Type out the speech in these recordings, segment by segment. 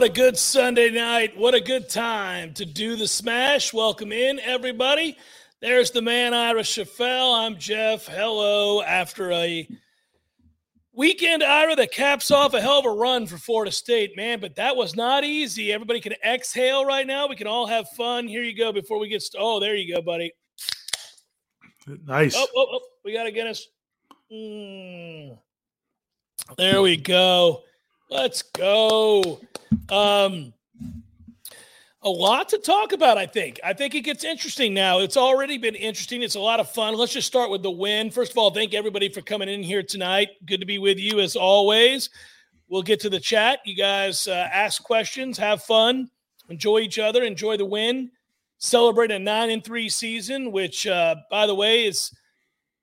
What a good Sunday night. What a good time to do the smash. Welcome in, everybody. There's the man, Ira Schoffel. I'm Jeff. Hello. After a weekend, Ira, that caps off a hell of a run for Florida State, man, but that was not easy. Everybody can exhale right now. We can all have fun. Here you go before we get st- Oh, there you go, buddy. Nice. Oh, oh, oh. We got to get us. Mm. There we go. Let's go. Um, a lot to talk about, I think. I think it gets interesting now. It's already been interesting. It's a lot of fun. Let's just start with the win. First of all, thank everybody for coming in here tonight. Good to be with you as always. We'll get to the chat. You guys uh, ask questions, have fun, enjoy each other, enjoy the win, celebrate a nine and three season, which, uh, by the way, is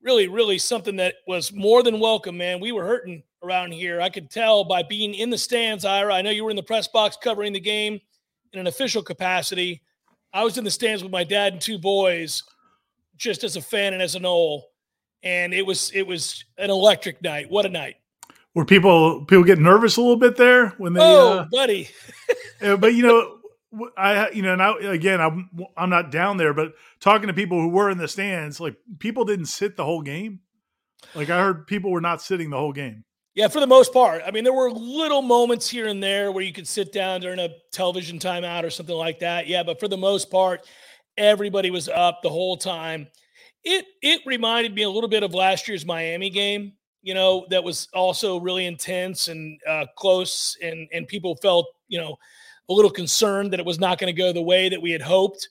really, really something that was more than welcome, man. We were hurting around here. I could tell by being in the stands, Ira. I know you were in the press box covering the game in an official capacity. I was in the stands with my dad and two boys, just as a fan and as an old. And it was it was an electric night. What a night! Were people people get nervous a little bit there when they? Oh, uh, buddy. but you know, I you know now again I'm I'm not down there, but talking to people who were in the stands, like people didn't sit the whole game. Like I heard people were not sitting the whole game. Yeah, for the most part. I mean, there were little moments here and there where you could sit down during a television timeout or something like that. Yeah, but for the most part, everybody was up the whole time. It it reminded me a little bit of last year's Miami game. You know, that was also really intense and uh, close, and and people felt you know a little concerned that it was not going to go the way that we had hoped.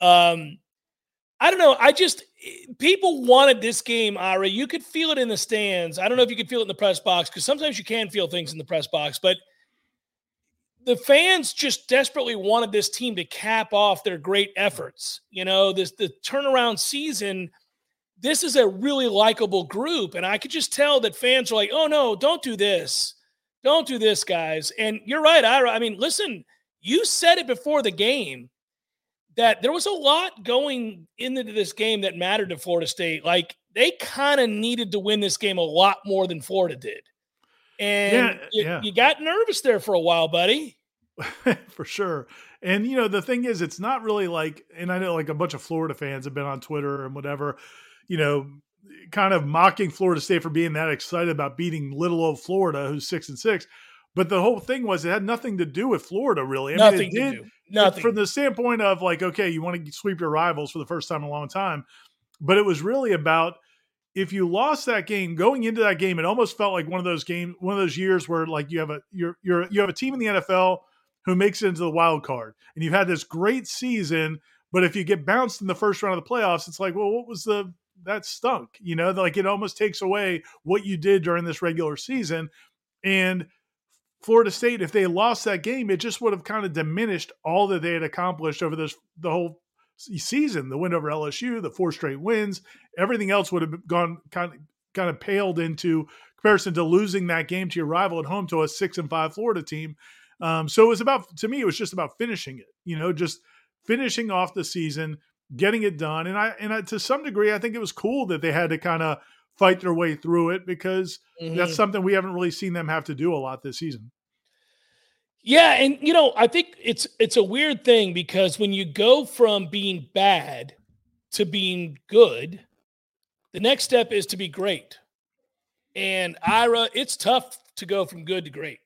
Um, I don't know. I just people wanted this game, Ira. You could feel it in the stands. I don't know if you could feel it in the press box because sometimes you can feel things in the press box, but the fans just desperately wanted this team to cap off their great efforts. You know, this the turnaround season. This is a really likable group, and I could just tell that fans are like, "Oh no, don't do this, don't do this, guys." And you're right, Ira. I mean, listen, you said it before the game that there was a lot going into this game that mattered to Florida State. Like they kind of needed to win this game a lot more than Florida did. And Yeah, you, yeah. you got nervous there for a while, buddy. for sure. And you know, the thing is, it's not really like, and I know like a bunch of Florida fans have been on Twitter and whatever, you know, kind of mocking Florida State for being that excited about beating little old Florida, who's six and six. But the whole thing was it had nothing to do with Florida, really. I Nothing mean, it to did do. Nothing. from the standpoint of like, okay, you want to sweep your rivals for the first time in a long time, but it was really about if you lost that game going into that game, it almost felt like one of those games, one of those years where like you have a you're you're you have a team in the NFL who makes it into the wild card, and you've had this great season, but if you get bounced in the first round of the playoffs, it's like, well, what was the that stunk, you know? Like it almost takes away what you did during this regular season, and Florida State, if they lost that game, it just would have kind of diminished all that they had accomplished over this the whole season. The win over LSU, the four straight wins, everything else would have gone kind of kind of paled into comparison to losing that game to your rival at home to a six and five Florida team. Um, so it was about to me, it was just about finishing it. You know, just finishing off the season, getting it done. And I and I, to some degree, I think it was cool that they had to kind of fight their way through it because Mhm. that's something we haven't really seen them have to do a lot this season. Yeah, and you know, I think it's it's a weird thing because when you go from being bad to being good, the next step is to be great. And Ira, it's tough to go from good to great.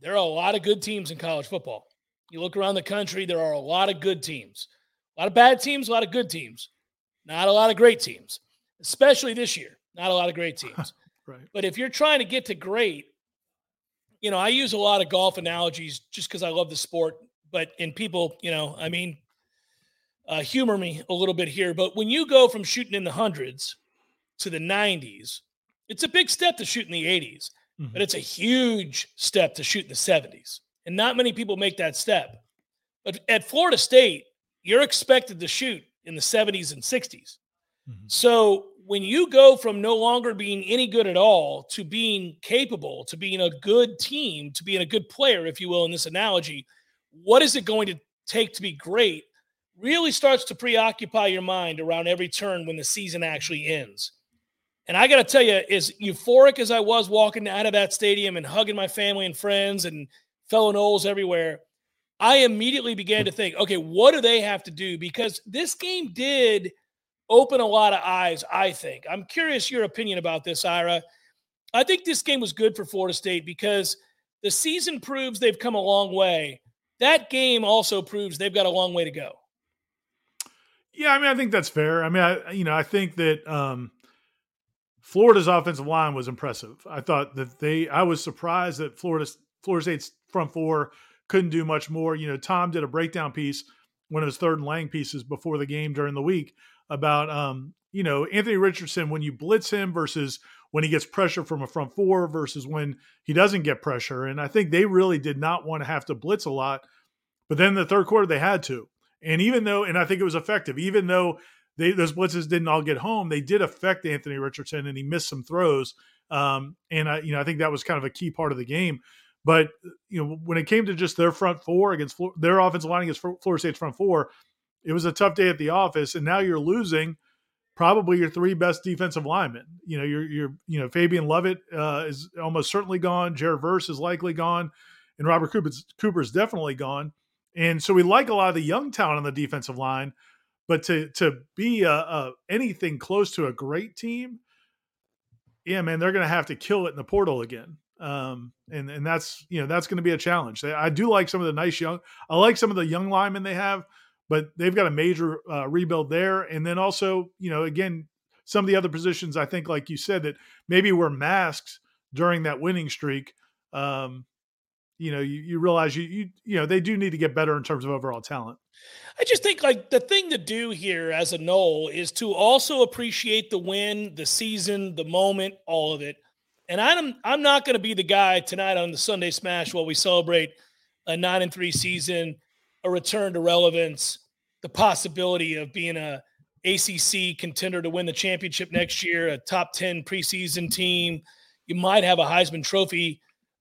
There are a lot of good teams in college football. You look around the country, there are a lot of good teams. A lot of bad teams, a lot of good teams. Not a lot of great teams, especially this year. Not a lot of great teams. Right. But if you're trying to get to great, you know, I use a lot of golf analogies just because I love the sport. But and people, you know, I mean, uh, humor me a little bit here. But when you go from shooting in the hundreds to the 90s, it's a big step to shoot in the 80s, Mhm. but it's a huge step to shoot in the 70s. And not many people make that step. But at Florida State, you're expected to shoot in the 70s and 60s. Mhm. So when you go from no longer being any good at all to being capable, to being a good team, to being a good player, if you will, in this analogy, what is it going to take to be great? Really starts to preoccupy your mind around every turn when the season actually ends. And I got to tell you, as euphoric as I was walking out of that stadium and hugging my family and friends and fellow Noles everywhere, I immediately began to think, okay, what do they have to do? Because this game did open a lot of eyes, I think. I'm curious your opinion about this, Ira. I think this game was good for Florida State because the season proves they've come a long way. That game also proves they've got a long way to go. Yeah, I mean, I think that's fair. I mean, I you know, I think that um, Florida's offensive line was impressive. I thought that they, I was surprised that Florida Florida State's front four couldn't do much more. You know, Tom did a breakdown piece, one of his Third and Long pieces before the game during the week about um, you know Anthony Richardson when you blitz him versus when he gets pressure from a front four versus when he doesn't get pressure. And I think they really did not want to have to blitz a lot. But then the third quarter they had to. And even though, and I think it was effective, even though they, those blitzes didn't all get home, they did affect Anthony Richardson and he missed some throws. Um, and I, you know, I think that was kind of a key part of the game. But you know, when it came to just their front four against their offensive line against Florida State's front four, it was a tough day at the office. And now you're losing probably your three best defensive linemen. You know, you're you're you know Fabian Lovett uh, is almost certainly gone. Jared Verse is likely gone, and Robert Cooper's, Cooper's definitely gone. And so we like a lot of the young talent on the defensive line, but to to be a, a anything close to a great team, yeah, man, they're going to have to kill it in the portal again. Um, and and that's you know that's going to be a challenge. I do like some of the nice young. I like some of the young linemen they have, but they've got a major uh, rebuild there. And then also, you know, again, some of the other positions I think, like you said, that maybe were masked during that winning streak. Um, you know, you, you realize you, you you know they do need to get better in terms of overall talent. I just think like the thing to do here as a Nole is to also appreciate the win, the season, the moment, all of it. And I'm I'm not going to be the guy tonight on the Sunday Smash while we celebrate a nine and three season, a return to relevance, the possibility of being a ACC contender to win the championship next year, a top ten preseason team. You might have a Heisman Trophy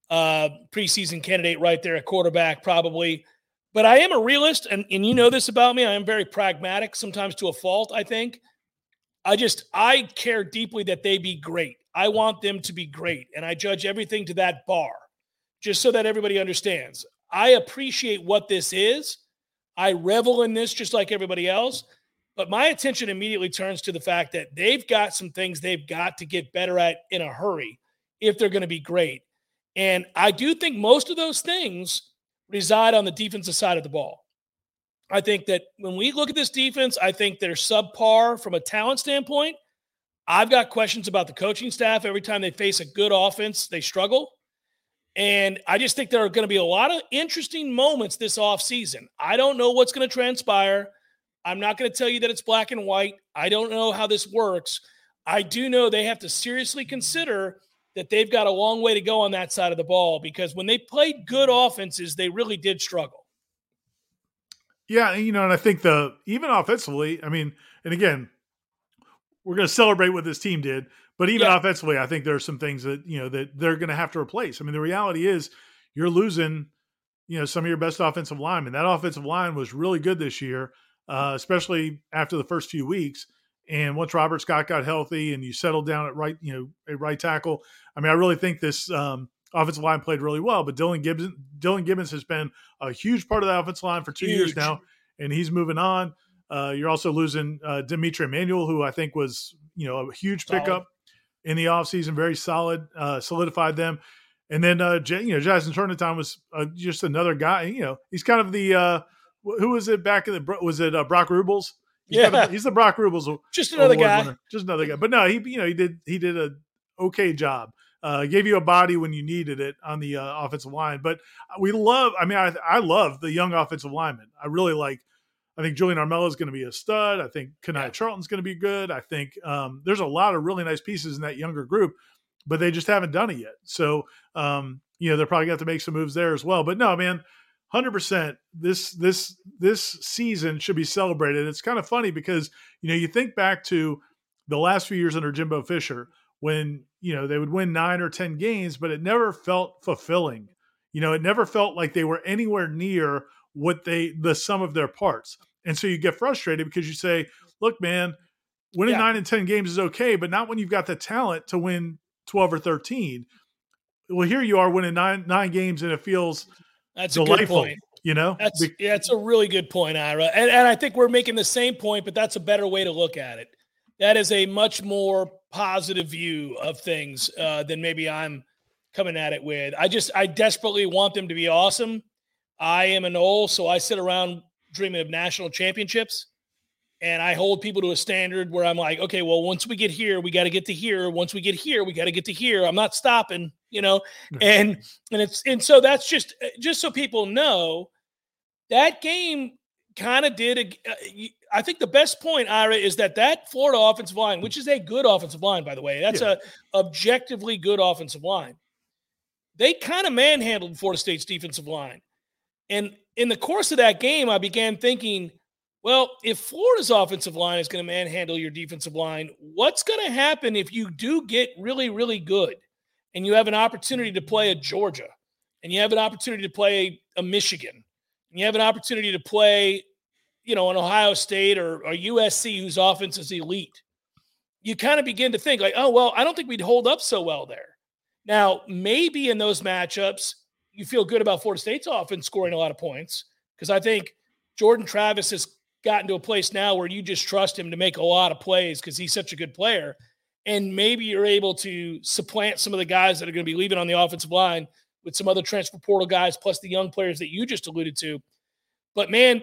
uh, preseason candidate right there at quarterback, probably. But I am a realist, and, and you know this about me. I am very pragmatic, sometimes to a fault, I think. I just, I care deeply that they be great. I want them to be great, and I judge everything to that bar, just so that everybody understands. I appreciate what this is. I revel in this just like everybody else. But my attention immediately turns to the fact that they've got some things they've got to get better at in a hurry if they're going to be great. And I do think most of those things reside on the defensive side of the ball. I think that when we look at this defense, I think they're subpar from a talent standpoint. I've got questions about the coaching staff. Every time they face a good offense, they struggle. And I just think there are going to be a lot of interesting moments this offseason. I don't know what's going to transpire. I'm not going to tell you that it's black and white. I don't know how this works. I do know they have to seriously consider that they've got a long way to go on that side of the ball because when they played good offenses, they really did struggle. Yeah, you know, and I think the even offensively, I mean, and again, we're going to celebrate what this team did, but even Yeah. offensively, I think there are some things that you know that they're going to have to replace. I mean, the reality is you're losing, you know, some of your best offensive linemen. That offensive line was really good this year, uh, especially after the first few weeks. And once Robert Scott got healthy and you settled down at right, you know, a right tackle, I mean, I really think this um, offensive line played really well. But Dillan Gibbons, Dillan Gibbons has been a huge part of the offensive line for two huge. years now, and he's moving on. Uh, you're also losing uh, D'Mitri Emmanuel, who I think was, you know, a huge solid. pickup in the offseason, very solid, uh, solidified them. And then, uh, J- you know, Jazston Turnetine was uh, just another guy. You know, he's kind of the uh, who was it back in the was it uh, Brock Rubles? He's yeah, kind of, he's the Brock Rubles. Just another guy. Winner. Just another guy. But no, he you know he did he did a okay job. Uh, gave you a body when you needed it on the uh, offensive line. But we love. I mean, I I love the young offensive linemen. I really like. I think Julian Armella is going to be a stud. I think Kanaya yeah. Charlton's going to be good. I think um, there's a lot of really nice pieces in that younger group, but they just haven't done it yet. So um, you know they're probably going to have to make some moves there as well. But no, man, hundred percent. This this this season should be celebrated. It's kind of funny because you know you think back to the last few years under Jimbo Fisher when you know they would win nine or ten games, but it never felt fulfilling. You know, it never felt like they were anywhere near what they the sum of their parts. And so you get frustrated because you say, "Look, man, winning yeah. nine and ten games is okay, but not when you've got the talent to win twelve or 13 well, here you are winning nine nine games, and it feels that's delightful, a good point. You know, that's yeah, it's a really good point, Ira, and, and I think we're making the same point, but that's a better way to look at it. That is a much more positive view of things uh, than maybe I'm coming at it with. I just I desperately want them to be awesome. I am an old, so I sit around dreaming of national championships and I hold people to a standard where I'm like, okay, well, once we get here, we got to get to here. Once we get here, we got to get to here. I'm not stopping, you know. And and it's and so that's just uh, just so people know that game kind of did. A, uh, I think the best point, Ira, is that that Florida offensive line, which is a good offensive line, by the way, that's yeah. a objectively good offensive line. They kind of manhandled Florida State's defensive line, and in the course of that game, I began thinking well, if Florida's offensive line is going to manhandle your defensive line, what's going to happen if you do get really, really good and you have an opportunity to play a Georgia and you have an opportunity to play a Michigan and you have an opportunity to play, you know, an Ohio State or, or USC whose offense is elite? You kind of begin to think like, oh, well, I don't think we'd hold up so well there. Now, maybe in those matchups, you feel good about Florida State's offense scoring a lot of points because I think Jordan Travis has gotten to a place now where you just trust him to make a lot of plays because he's such a good player. And maybe you're able to supplant some of the guys that are going to be leaving on the offensive line with some other transfer portal guys, plus the young players that you just alluded to. But man,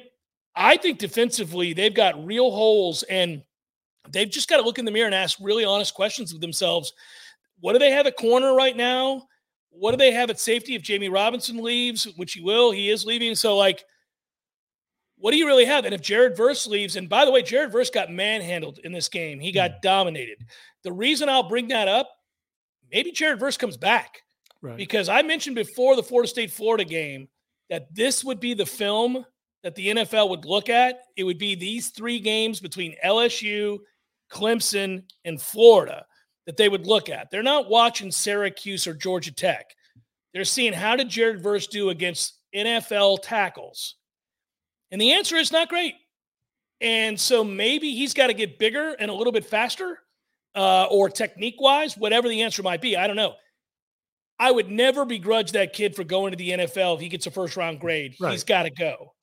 I think defensively, they've got real holes and they've just got to look in the mirror and ask really honest questions of themselves. What do they have at corner right now? What do they have at safety if Jammie Robinson leaves, which he will? He is leaving. So, like, what do you really have? And if Jared Verse leaves, and by the way, Jared Verse got manhandled in this game, he got mm. dominated. The reason I'll bring that up, maybe Jared Verse comes back. Right. Because I mentioned before the Florida State Florida game that this would be the film that the NFL would look at. It would be these three games between LSU, Clemson, and Florida that they would look at. They're not watching Syracuse or Georgia Tech. They're seeing how did Jared Verse do against NFL tackles and the answer is not great. And so maybe he's got to get bigger and a little bit faster uh, or technique wise, whatever the answer might be. I don't know. I would never begrudge that kid for going to the NFL if he gets a first round grade. Right. He's got to go.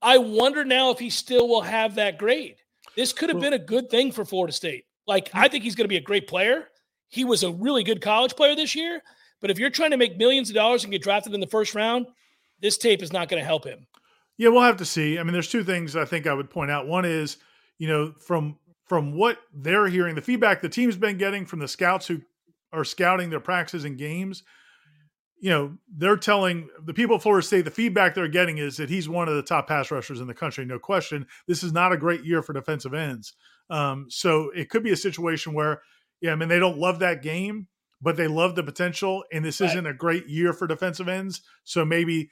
I wonder now if he still will have that grade. This could have well, been a good thing for Florida State. Like, I think he's going to be a great player. He was a really good college player this year. But if you're trying to make millions of dollars and get drafted in the first round, this tape is not going to help him. Yeah, we'll have to see. I mean, there's two things I think I would point out. One is, you know, from from what they're hearing, the feedback the team's been getting from the scouts who are scouting their practices and games, you know, they're telling the people at Florida State the feedback they're getting is that he's one of the top pass rushers in the country, no question. This is not a great year for defensive ends. Um, so it could be a situation where, yeah, I mean, they don't love that game, but they love the potential, and this right. isn't a great year for defensive ends. So maybe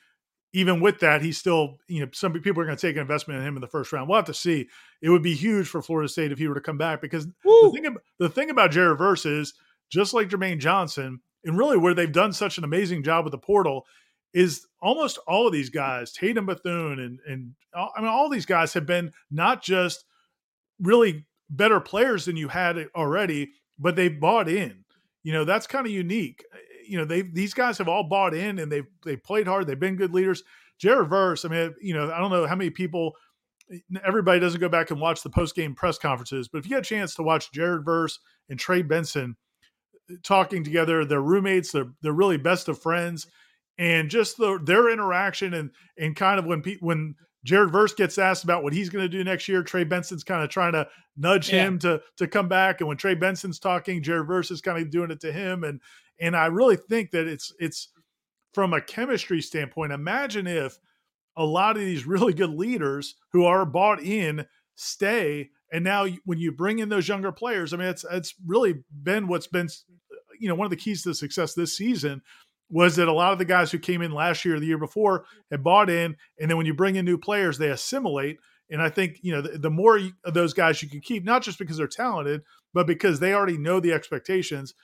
even with that, he's still, you know, some people are going to take an investment in him in the first round. We'll have to see. It would be huge for Florida State if he were to come back because the thing, the thing about Jared Verse is just like Jermaine Johnson, and really where they've done such an amazing job with the portal is almost all of these guys, Tatum Bethune and and I mean all these guys have been not just really better players than you had already, but they bought in. You know, that's kind of unique. Eh, eh, you know, they these guys have all bought in and they've they played hard. They've been good leaders. Jared Verse, I mean, eh, you know, I don't know how many people everybody doesn't go back and watch the post game press conferences, but if you get a chance to watch Jared Verse and Trey Benson talking together, they're roommates, they're they're really best of friends, and just the, their interaction and and kind of when pe- when Jared Verse gets asked about what he's going to do next year, Trey Benson's kind of trying to nudge yeah. him to to come back, and when Trey Benson's talking, Jared Verse is kind of doing it to him, and and I really think that it's it's from a chemistry standpoint. Imagine if a lot of these really good leaders who are bought in stay and now when you bring in those younger players i mean it's it's really been what's been you know one of the keys to the success this season was that a lot of the guys who came in last year or the year before had bought in and then when you bring in new players they assimilate and i think you know the, the more of those guys you can keep not just because they're talented but because they already know the expectations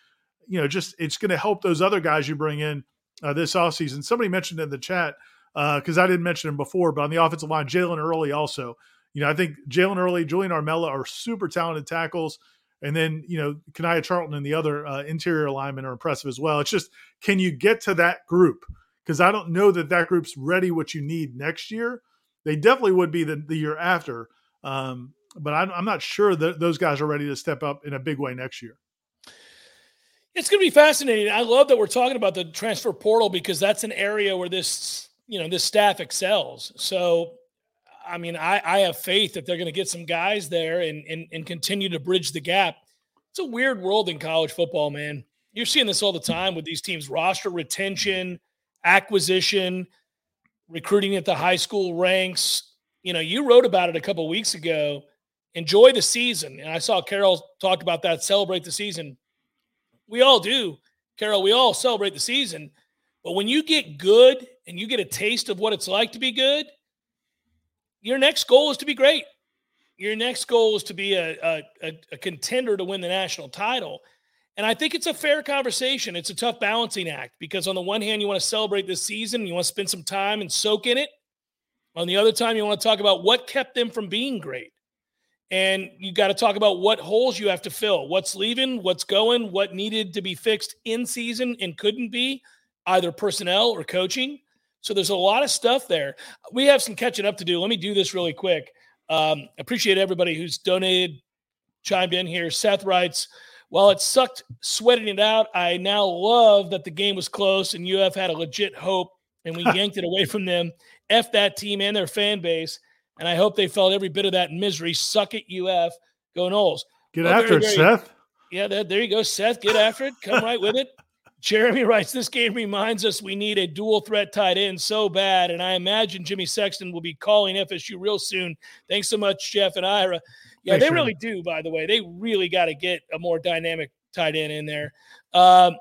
you know just it's going to help those other guys you bring in uh, this offseason somebody mentioned in the chat because uh, I didn't mention him before, but on the offensive line, Jalen Early also. You know, I think Jalen Early, Julian Armella are super talented tackles. And then, you know, Kanaya Charlton and the other uh, interior alignment are impressive as well. It's just, can you get to that group? Because I don't know that that group's ready what you need next year. They definitely would be the, the year after. Um, but I'm, I'm not sure that those guys are ready to step up in a big way next year. It's going to be fascinating. I love that we're talking about the transfer portal because that's an area where this you know this staff excels. So, I mean, I, I have faith that they're going to get some guys there and, and and continue to bridge the gap. It's a weird world in college football, man. You're seeing this all the time with these teams: roster retention, acquisition, recruiting at the high school ranks. You know, you wrote about it a couple weeks ago. Enjoy the season, and I saw Carol talk about that. Celebrate the season. We all do, Carol. We all celebrate the season. But when you get good and you get a taste of what it's like to be good, your next goal is to be great. Your next goal is to be a, a, a contender to win the national title. And I think it's a fair conversation. It's a tough balancing act because, on the one hand, you want to celebrate this season, you want to spend some time and soak in it. On the other time, you want to talk about what kept them from being great. And you got to talk about what holes you have to fill, what's leaving, what's going, what needed to be fixed in season and couldn't be, either personnel or coaching. So there's a lot of stuff there. We have some catching up to do. Let me do this really quick. Um, appreciate everybody who's donated, chimed in here. Seth writes, while it sucked sweating it out, I now love that the game was close and UF had a legit hope and we yanked it away from them. F that team and their fan base. And I hope they felt every bit of that misery. Suck it, UF. Go Noles. Get well, after very, it, very, Seth. Yeah, there, there you go, Seth. Get after it. Come right with it. Jeremy writes, This game reminds us we need a dual threat tight end so bad. And I imagine Jimmy Sexton will be calling FSU real soon. Thanks so much, Jeff and Ira. Yeah, Thanks, they really do, by the way. They really got to get a more dynamic tight end in there. Um,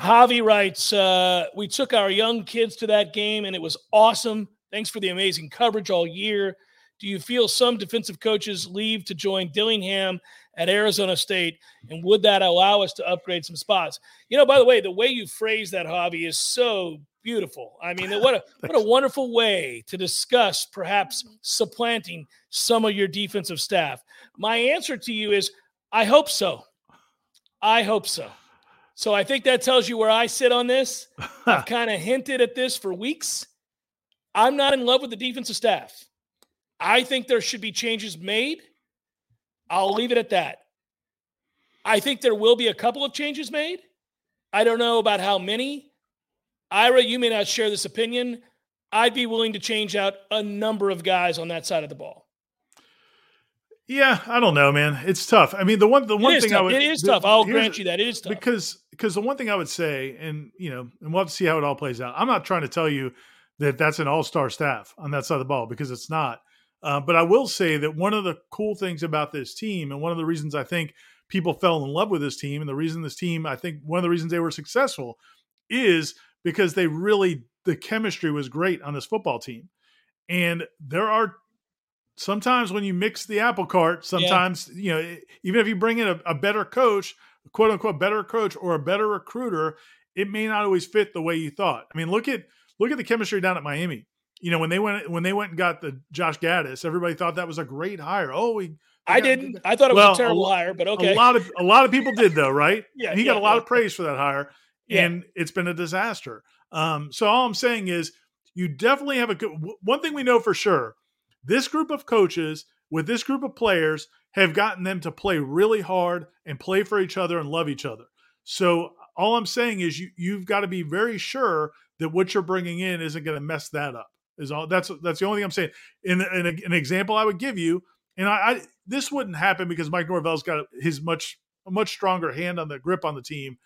Javi writes, uh, We took our young kids to that game and it was awesome. Thanks for the amazing coverage all year. Do you feel some defensive coaches leave to join Dillingham at Arizona State? And would that allow us to upgrade some spots? You know, by the way, the way you phrase that, Javi, is so beautiful. I mean, what a what a wonderful way to discuss perhaps supplanting some of your defensive staff. My answer to you is I hope so. I hope so. So I think that tells you where I sit on this. I've kind of hinted at this for weeks. I'm not in love with the defensive staff. I think there should be changes made. I'll leave it at that. I think there will be a couple of changes made. I don't know about how many. Ira, you may not share this opinion. I'd be willing to change out a number of guys on that side of the ball. Yeah, I don't know, man. It's tough. I mean, the one the one thing tough. I would it is the, tough. I'll grant you that it is tough because because the one thing I would say, and you know, and we'll have to see how it all plays out. I'm not trying to tell you that that's an all star staff on that side of the ball because it's not. Uh, but I will say that one of the cool things about this team, and one of the reasons I think people fell in love with this team, and the reason this team, I think one of the reasons they were successful is because they really, the chemistry was great on this football team. And there are sometimes when you mix the apple cart, sometimes, yeah. you know, even if you bring in a, a better coach, quote unquote, better coach or a better recruiter, it may not always fit the way you thought. I mean, look at, look at the chemistry down at Miami you know when they went when they went and got the Josh Gattis, everybody thought that was a great hire. Oh, we. I didn't. I thought it was well, a terrible a, hire, but okay. A lot of a lot of people did though, right? yeah, and he yeah, got a lot yeah. of praise for that hire, Yeah. and it's been a disaster. Um, so all I'm saying is, you definitely have a good. One thing we know for sure, this group of coaches with this group of players have gotten them to play really hard and play for each other and love each other. So all I'm saying is you you've got to be very sure that what you're bringing in isn't going to mess that up. Is all that's that's the only thing I'm saying. In, in a, an example I would give you, and I, I this wouldn't happen because Mike Norvell's got his much a much stronger hand on the grip on the team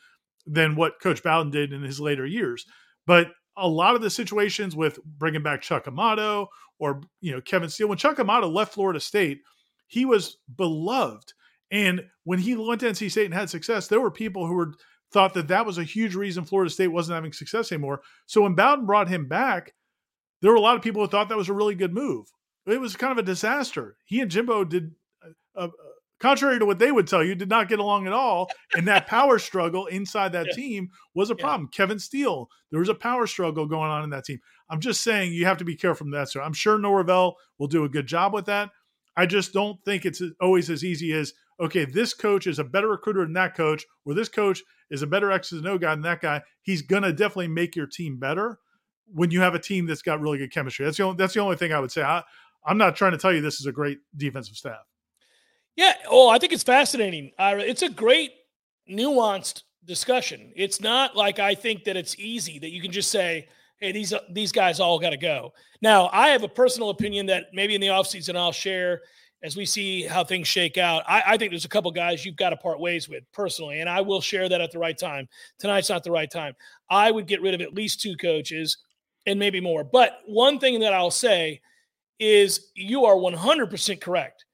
than what Coach Bowden did in his later years. But a lot of the situations with bringing back Chuck Amato or you know Kevin Steele, when Chuck Amato left Florida State, he was beloved, and when he went to NC State and had success, there were people who were thought that that was a huge reason Florida State wasn't having success anymore. So when Bowden brought him back, there were a lot of people who thought that was a really good move. It was kind of a disaster. He and Jimbo did, uh, uh, contrary to what they would tell you, did not get along at all. And that power struggle inside that Yeah. team was a Yeah. problem. Kevin Steele, there was a power struggle going on in that team. I'm just saying you have to be careful from that. So I'm sure Norvell will do a good job with that. I just don't think it's always as easy as okay, this coach is a better recruiter than that coach, or this coach is a better X's and O guy than that guy. He's gonna definitely make your team better when you have a team that's got really good chemistry. That's the only, that's the only thing I would say. I, I'm not trying to tell you this is a great defensive staff. Yeah. Oh, I think it's fascinating. It's a great nuanced discussion. It's not like I think that it's easy that you can just say, hey, these these guys all got to go. Now, I have a personal opinion that maybe in the offseason I'll share as we see how things shake out. I, I think there's a couple guys you've got to part ways with personally, and I will share that at the right time. Tonight's not the right time. I would get rid of at least two coaches and maybe more. But one thing that I'll say is you are 100% correct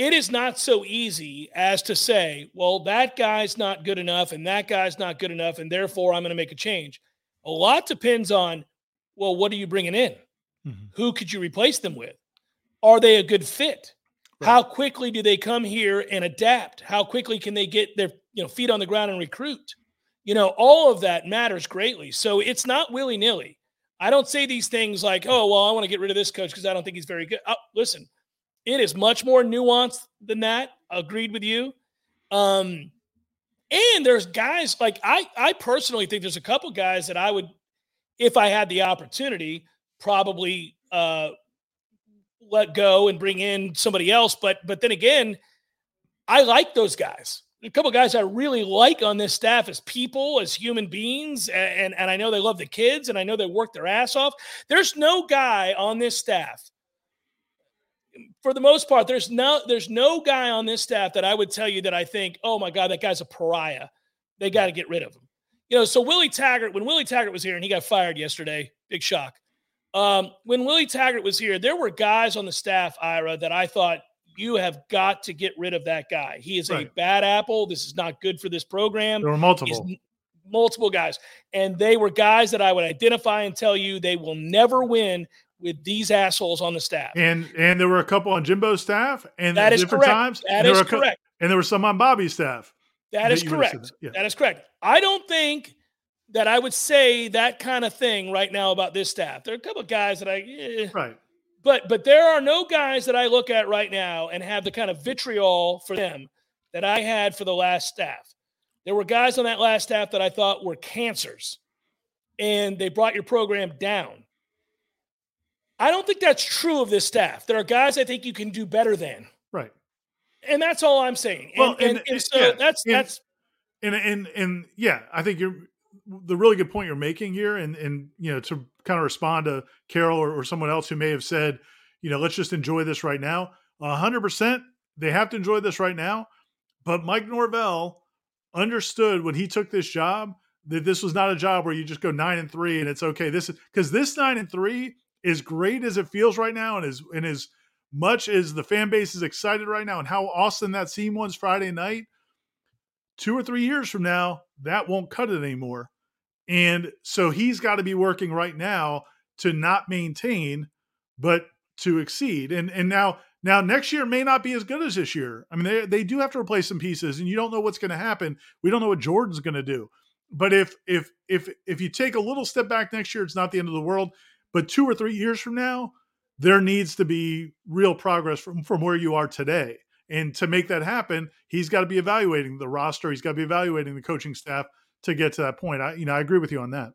it is not so easy as to say, well, that guy's not good enough and that guy's not good enough, and therefore I'm going to make a change. A lot depends on, well, what are you bringing in? Mm-hmm. Who could you replace them with? Are they a good fit? Right. How quickly do they come here and adapt? How quickly can they get their you know feet on the ground and recruit? You know, all of that matters greatly. So it's not willy nilly. I don't say these things like, oh, well, I want to get rid of this coach because I don't think he's very good. Oh, listen, it is much more nuanced than that. Agreed with you. Um, and there's guys like I I personally think there's a couple guys that I would, if I had the opportunity, probably uh let go and bring in somebody else. But but then again, I like those guys. A couple guys I really like on this staff as people, as human beings, and, and and I know they love the kids, and I know they work their ass off. There's no guy on this staff for the most part, there's no there's no guy on this staff that I would tell you that I think, oh my God, that guy's a pariah. They got to get rid of him. You know, so Willie Taggart, when Willie Taggart was here and he got fired yesterday, big shock. Um, when Willie Taggart was here, there were guys on the staff, Ira, that I thought you have got to get rid of that guy. He is Right. a bad apple. This is not good for this program. There were multiple. n- multiple guys, and they were guys that I would identify and tell you they will never win with these assholes on the staff. And and there were a couple on Jimbo's staff, and That at is different correct. times. That and there is were a cou- correct. and there were some on Bobby's staff. That that is you would've said correct. that, yeah. That is correct. I don't think that I would say that kind of thing right now about this staff. There are a couple of guys that I, eh, Right. But but there are no guys that I look at right now and have the kind of vitriol for them that I had for the last staff. There were guys on that last staff that I thought were cancers, and they brought your program down. I don't think that's true of this staff. There are guys I think you can do better than, Right. and that's all I'm saying. And, Well, and, and- and so yeah, that's and- that's and and and yeah, I think you're the really good point you're making here, and and you know to kind of respond to Carol or, or someone else who may have said, you know, let's just enjoy this right now. A hundred percent, they have to enjoy this right now. But Mike Norvell understood when he took this job that this was not a job where you just go nine and three and it's okay. This is because this nine and three is great as it feels right now, and as and as much as the fan base is excited right now, and how awesome that scene was Friday night two or three years from now, that won't cut it anymore. And so he's got to be working right now to not maintain, but to exceed. And and now now next year may not be as good as this year. I mean, they they do have to replace some pieces, and you don't know what's going to happen. We don't know what Jordan's going to do. But if if if if you take a little step back next year, it's not the end of the world. But two or three years from now, there needs to be real progress from, from where you are today. And to make that happen, he's got to be evaluating the roster. He's got to be evaluating the coaching staff to get to that point. I, you know, I agree with you on that.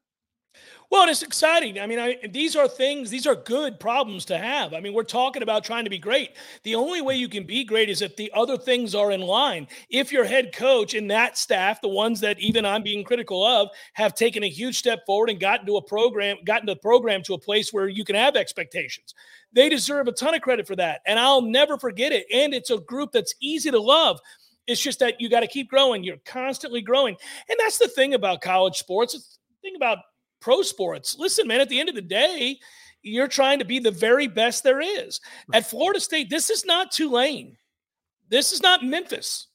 Well, it's exciting. I mean, I, these are things, these are good problems to have. I mean, we're talking about trying to be great. The only way you can be great is if the other things are in line. If your head coach and that staff, the ones that even I'm being critical of, have taken a huge step forward and gotten to a program, gotten the program to a place where you can have expectations. They deserve a ton of credit for that. And I'll never forget it. And it's a group that's easy to love. It's just that you got to keep growing. You're constantly growing. And that's the thing about college sports. It's the thing about pro sports. Listen, man, at the end of the day, you're trying to be the very best there is. At Florida State, this is not Tulane. This is not Memphis.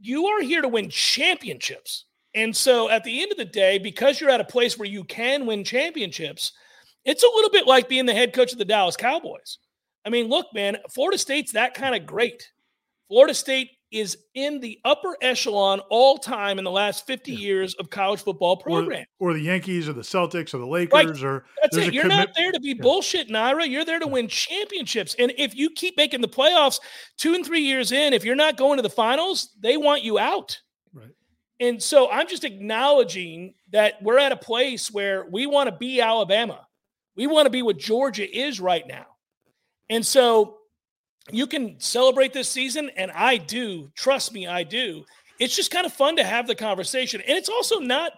You are here to win championships. And so at the end of the day, because you're at a place where you can win championships, it's a little bit like being the head coach of the Dallas Cowboys. I mean, look, man, Florida State's that kind of great. Florida State is in the upper echelon all time in the last 50 yeah. years of college football program. Or, or, the Yankees or the Celtics or the Lakers right. or that's it. You're not there to be yeah. bullshit, Naira. You're there to win championships. And if you keep making the playoffs two and three years in, if you're not going to the finals, they want you out. Right. And so I'm just acknowledging that we're at a place where we want to be Alabama. We want to be what Georgia is right now. And so you can celebrate this season, and I do. Trust me, I do. It's just kind of fun to have the conversation. And it's also not,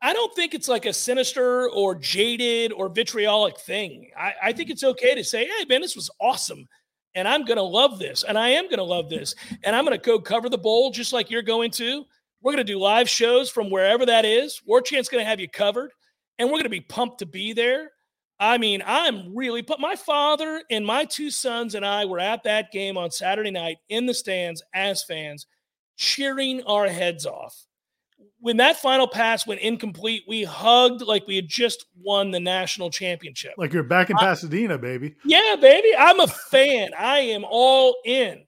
I don't think it's like a sinister or jaded or vitriolic thing. I, I think it's okay to say, hey, man, this was awesome. And I'm going to love this. And I am going to love this. And I'm going to go cover the bowl just like you're going to. We're going to do live shows from wherever that is. War Chant's going to have you covered. And we're going to be pumped to be there. I mean, I'm really put my father and my two sons and I were at that game on Saturday night in the stands as fans, cheering our heads off. When that final pass went incomplete, we hugged like we had just won the national championship. Like you're back in I, Pasadena, baby. Yeah, baby. I'm a fan. I am all in.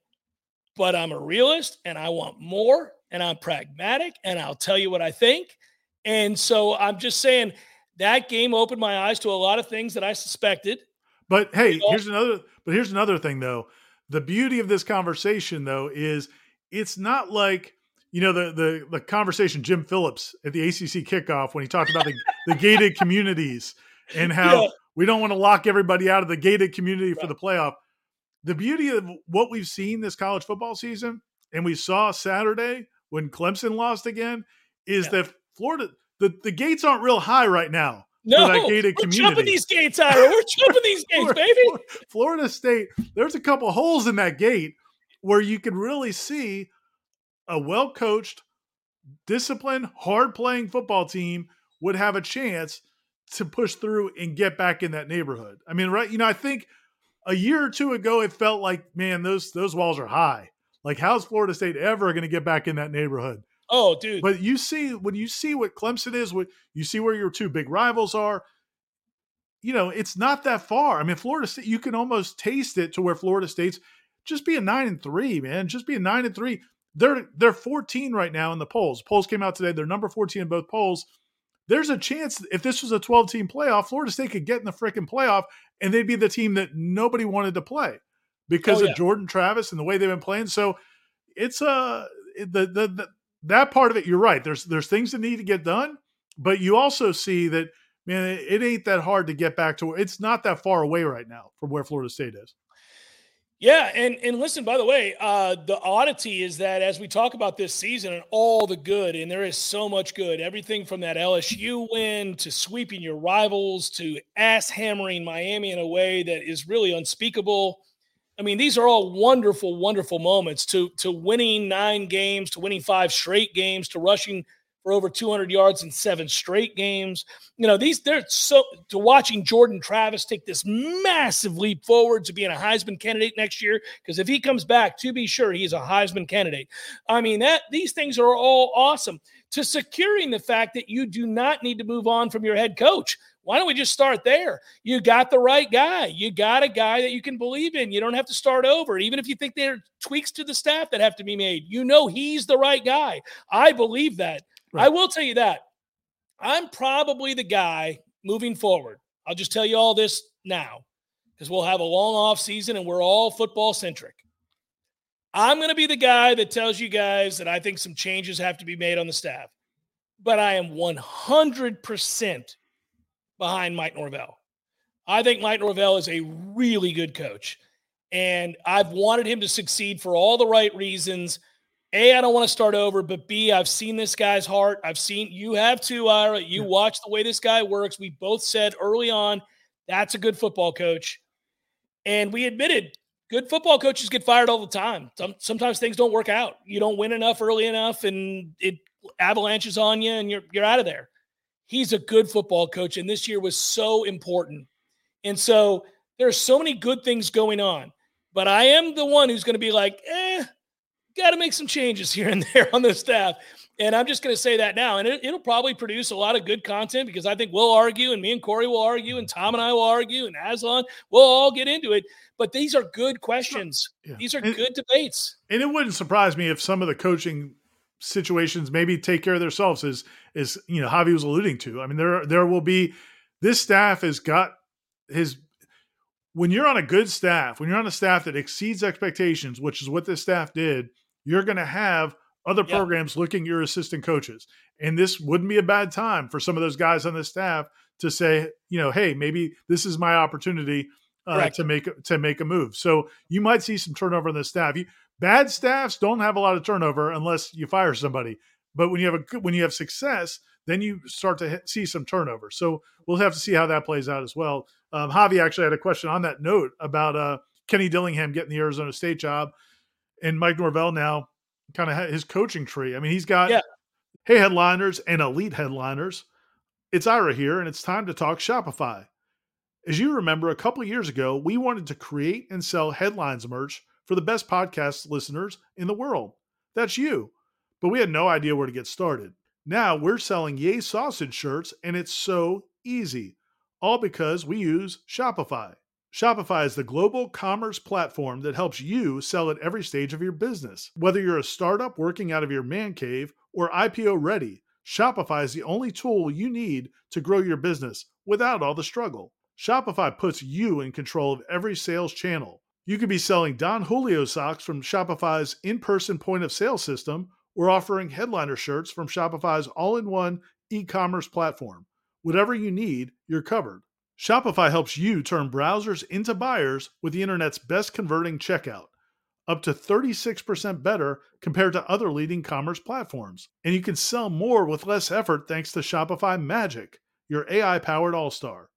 But I'm a realist and I want more and I'm pragmatic and I'll tell you what I think. And so I'm just saying that game opened my eyes to a lot of things that I suspected. But hey, here's another but here's another thing though. The beauty of this conversation though is it's not like you know the the the conversation Jim Phillips at the ACC kickoff when he talked about the, the gated communities and how yeah. we don't want to lock everybody out of the gated community right. for the playoff. The beauty of what we've seen this college football season and we saw Saturday when Clemson lost again is yeah. that Florida the, the gates aren't real high right now. No, we're community. jumping these gates, Ira. We're jumping these gates, baby. Florida State, there's a couple holes in that gate where you can really see a well coached, disciplined, hard playing football team would have a chance to push through and get back in that neighborhood. I mean, right? You know, I think a year or two ago it felt like, man, those those walls are high. Like, how's Florida State ever going to get back in that neighborhood? Oh, dude. But you see, when you see what Clemson is, what you see where your two big rivals are, you know, it's not that far. I mean, Florida State, you can almost taste it to where Florida State's just be a nine and three, man. Just be a nine and three. They're they're 14 right now in the polls. Polls came out today. They're number 14 in both polls. There's a chance if this was a 12 team playoff, Florida State could get in the freaking playoff and they'd be the team that nobody wanted to play because oh, yeah. of Jordan Travis and the way they've been playing. So it's a uh, the, the, the that part of it, you're right. There's there's things that need to get done, but you also see that man, it, it ain't that hard to get back to. It's not that far away right now from where Florida State is. Yeah, and and listen, by the way, uh, the oddity is that as we talk about this season and all the good, and there is so much good, everything from that LSU win to sweeping your rivals to ass hammering Miami in a way that is really unspeakable. I mean, these are all wonderful, wonderful moments to to winning nine games, to winning five straight games, to rushing for over 200 yards in seven straight games. You know, these they're so to watching Jordan Travis take this massive leap forward to being a Heisman candidate next year. Because if he comes back, to be sure, he's a Heisman candidate. I mean, that these things are all awesome. To securing the fact that you do not need to move on from your head coach. Why don't we just start there? You got the right guy. You got a guy that you can believe in. You don't have to start over. Even if you think there are tweaks to the staff that have to be made, you know he's the right guy. I believe that. Right. I will tell you that. I'm probably the guy, moving forward, I'll just tell you all this now because we'll have a long off season and we're all football centric. I'm going to be the guy that tells you guys that I think some changes have to be made on the staff, but I am 100% behind Mike Norvell. I think Mike Norvell is a really good coach, and I've wanted him to succeed for all the right reasons. A, I don't want to start over, but B, I've seen this guy's heart. I've seen you have too, Ira. You yeah. watch the way this guy works. We both said early on that's a good football coach. And we admitted good football coaches get fired all the time. Some, sometimes things don't work out. You don't win enough early enough, and it avalanches on you, and you're you're out of there. He's a good football coach, and this year was so important. And so there are so many good things going on. But I am the one who's going to be like, eh, got to make some changes here and there on the staff. And I'm just going to say that now. And it, will probably produce a lot of good content because I think we'll argue, and me and Corey will argue, and Tom and I will argue, and Aslan, we'll all get into it. But these are good questions. Yeah. These are and, good debates. And it wouldn't surprise me if some of the coaching situations maybe take care of themselves, as as you know Javi was alluding to. I mean, there there will be this staff has got his when you're on a good staff, when you're on a staff that exceeds expectations, which is what this staff did, you're going to have other yeah. programs looking at your assistant coaches. And this wouldn't be a bad time for some of those guys on the staff to say, you know, hey, maybe this is my opportunity uh, to make to make a move. So you might see some turnover in the staff. You, bad staffs don't have a lot of turnover unless you fire somebody. But when you have a when you have success, then you start to see some turnover. So we'll have to see how that plays out as well. Um, Javi actually had a question on that note about uh, Kenny Dillingham getting the Arizona State job, and Mike Norvell now kind of his coaching tree. I mean, he's got yeah. hey headliners and elite headliners. It's Ira here, and it's time to talk Shopify. As you remember, a couple years ago, we wanted to create and sell headlines merch for the best podcast listeners in the world. That's you. But we had no idea where to get started. Now we're selling Yay Sausage shirts, and it's so easy. All because we use Shopify. Shopify is the global commerce platform that helps you sell at every stage of your business. Whether you're a startup working out of your man cave or IPO ready, Shopify is the only tool you need to grow your business without all the struggle. Shopify puts you in control of every sales channel. You could be selling Don Julio socks from Shopify's in person point of sale system or offering headliner shirts from Shopify's all in one e commerce platform. Whatever you need, you're covered. Shopify helps you turn browsers into buyers with the internet's best converting checkout, up to 36% better compared to other leading commerce platforms. And you can sell more with less effort thanks to Shopify Magic, your AI powered all star.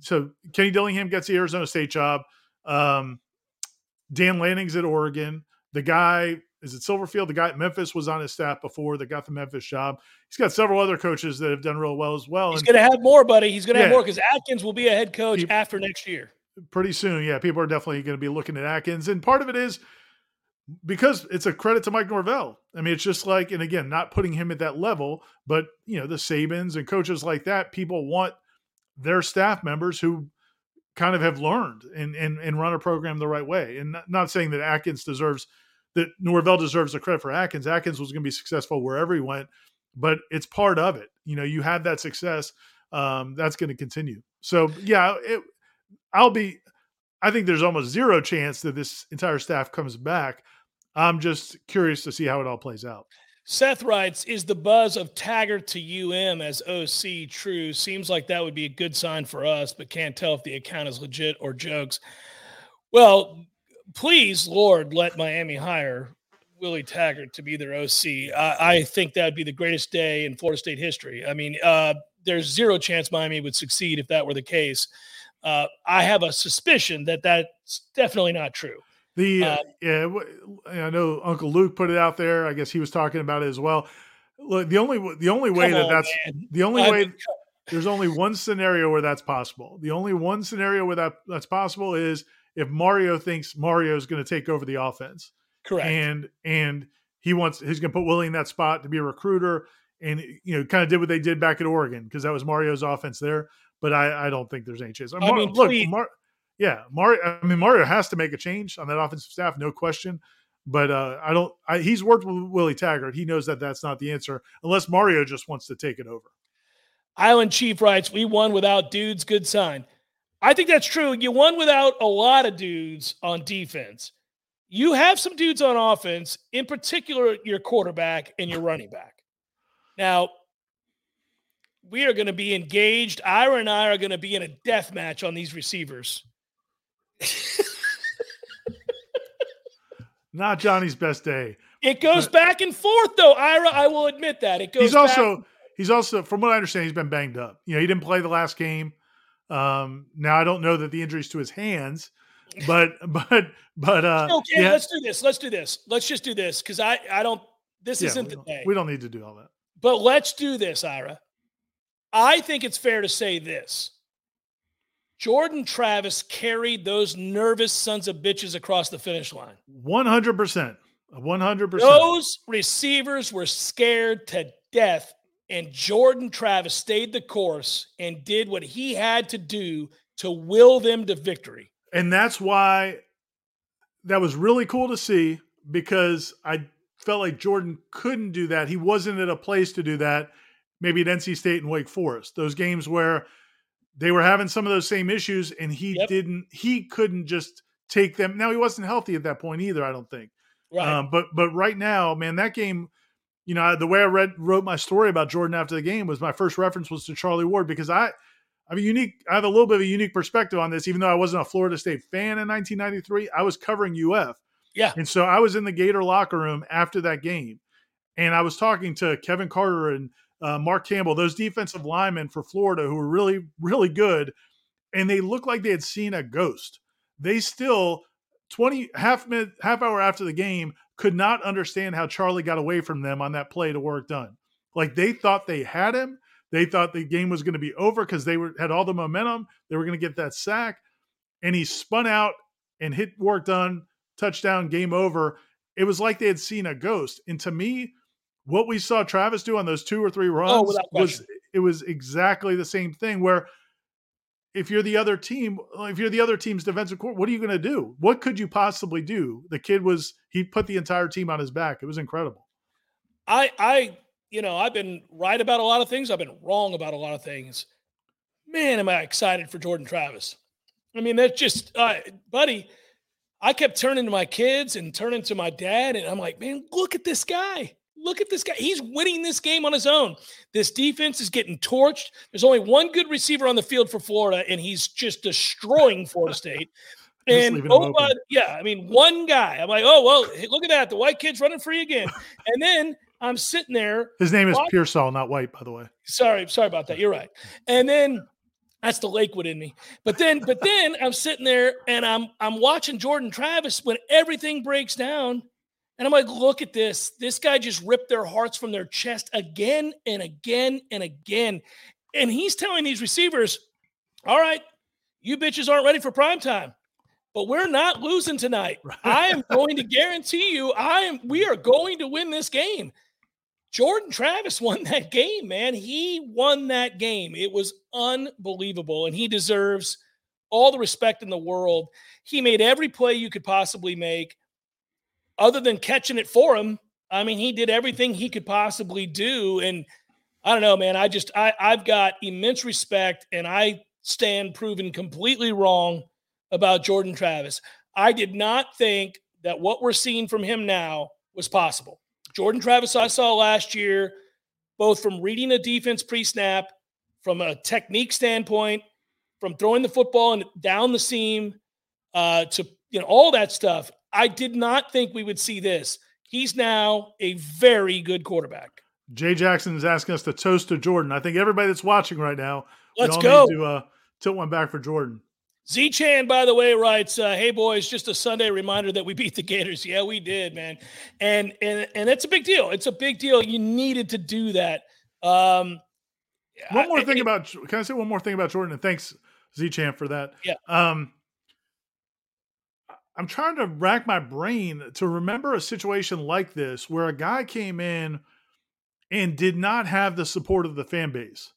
So Kenny Dillingham gets the Arizona State job. Um, Dan Lanning's at Oregon. The guy is it Silverfield? The guy at Memphis was on his staff before that got the Memphis job. He's got several other coaches that have done real well as well. He's going to have more, buddy. He's going to yeah. have more because Atkins will be a head coach he, after next year. Pretty soon, yeah. People are definitely going to be looking at Atkins, and part of it is because it's a credit to Mike Norvell. I mean, it's just like, and again, not putting him at that level, but you know, the Sabans and coaches like that, people want their staff members who kind of have learned and and, and run a program the right way. And not, saying that Atkins deserves that Norvell deserves the credit for Atkins. Atkins was going to be successful wherever he went, but it's part of it. You know, you had that success. Um, that's going to continue. So yeah, it, I'll be. I think there's almost zero chance that this entire staff comes back. I'm just curious to see how it all plays out. Seth writes, "Is the buzz of Taggart to UM as OC true? Seems like that would be a good sign for us, but can't tell if the account is legit or jokes." Well, please, Lord, let Miami hire Willie Taggart to be their OC. I, I think that would be the greatest day in Florida State history. I mean, uh, there's zero chance Miami would succeed if that were the case. Uh, I have a suspicion that that's definitely not true. The uh, yeah, I know Uncle Luke put it out there. I guess he was talking about it as well. Look, the only the only way that on, that's man. the only I way. Mean, there's only one scenario where that's possible. The only one scenario where that that's possible is if Mario thinks Mario is going to take over the offense. Correct. And and he wants he's going to put Willie in that spot to be a recruiter and you know kind of did what they did back at Oregon because that was Mario's offense there. But I I don't think there's any chance. I mean, look, please- Mar- yeah, Mario. I mean, Mario has to make a change on that offensive staff, no question. But uh, I don't. I, he's worked with Willie Taggart. He knows that that's not the answer unless Mario just wants to take it over. Island Chief writes, "We won without dudes. Good sign." I think that's true. You won without a lot of dudes on defense. You have some dudes on offense, in particular your quarterback and your running back. Now, we are going to be engaged. Ira and I are going to be in a death match on these receivers. Not Johnny's best day. It goes back and forth, though. Ira, I will admit that it goes. He's back- also he's also from what I understand he's been banged up. You know, he didn't play the last game. Um, now I don't know that the injuries to his hands, but but but uh, okay. yeah, Let's do this. Let's do this. Let's just do this because I I don't. This yeah, isn't the don't- day. we don't need to do all that. But let's do this, Ira. I think it's fair to say this. Jordan Travis carried those nervous sons of bitches across the finish line. One hundred percent, one hundred percent. Those receivers were scared to death, and Jordan Travis stayed the course and did what he had to do to will them to victory. and that's why that was really cool to see because I felt like Jordan couldn't do that. He wasn't at a place to do that. Maybe at NC State and Wake Forest, those games where they were having some of those same issues, and he Yep. didn't. He couldn't just take them. Now he wasn't healthy at that point either. I don't think. Right. Um, but but right now, man, that game, you know, the way I read wrote my story about Jordan after the game was my first reference was to Charlie Ward because I I have a unique I have a little bit of a unique perspective on this, even though I wasn't a Florida State fan in 1993. I was covering UF. Yeah. And so I was in the Gator locker room after that game. And I was talking to Kevin Carter and uh, Mark Campbell, those defensive linemen for Florida who were really, really good. And they looked like they had seen a ghost. They still 20 half minute half hour after the game could not understand how Charlie got away from them on that play to Warrick Dunn. Like they thought they had him. They thought the game was going to be over because they were had all the momentum. They were going to get that sack, and he spun out and hit Warrick Dunn, touchdown, game over. It was like they had seen a ghost. And to me, what we saw Travis do on those two or three runs Oh, was it was exactly the same thing. Where if you're the other team, if you're the other team's defensive court, what are you going to do? What could you possibly do? The kid was he put the entire team on his back. It was incredible. I, I, you know, I've been right about a lot of things. I've been wrong about a lot of things. Man, am I excited for Jordan Travis? I mean, that's just, uh, buddy. I kept turning to my kids and turning to my dad, and I'm like, man, look at this guy. Look at this guy. He's winning this game on his own. This defense is getting torched. There's only one good receiver on the field for Florida, and he's just destroying Florida State. And oh, by, yeah, I mean, one guy. I'm like, oh well, hey, look at that. The white kid's running free again. And then I'm sitting there. His name is What? Pearsall, not White, by the way. Sorry, sorry about that. You're right. And then that's the Lakewood in me. But then, but then I'm sitting there and I'm I'm watching Jordan Travis when everything breaks down. And I'm like, look at this. This guy just ripped their hearts from their chest again and again and again. And he's telling these receivers, all right, you bitches aren't ready for prime time. But we're not losing tonight. I am going to guarantee you, I am we are going to win this game. Jordan Travis won that game, man. He won that game. It was unbelievable. And he deserves all the respect in the world. He made every play you could possibly make, other than catching it for him. I mean, he did everything he could possibly do. And I don't know, man. I just I I've got immense respect and I stand proven completely wrong about Jordan Travis. I did not think that what we're seeing from him now was possible. Jordan Travis, I saw last year, both from reading a defense pre snap, from a technique standpoint, from throwing the football and down the seam, uh, to you know all that stuff. I did not think we would see this. He's now a very good quarterback. Jay Jackson is asking us to toast to Jordan. I think everybody that's watching right now, Let's go. To uh, tilt one back for Jordan. Z Chan, by the way, writes, uh, "Hey boys, just a Sunday reminder that we beat the Gators. Yeah, we did, man, and and and it's a big deal. It's a big deal. You needed to do that. Um, One more I, thing about can I say one more thing about Jordan? And thanks Z Champ for that. Yeah. Um, I'm trying to rack my brain to remember a situation like this where a guy came in and did not have the support of the fan base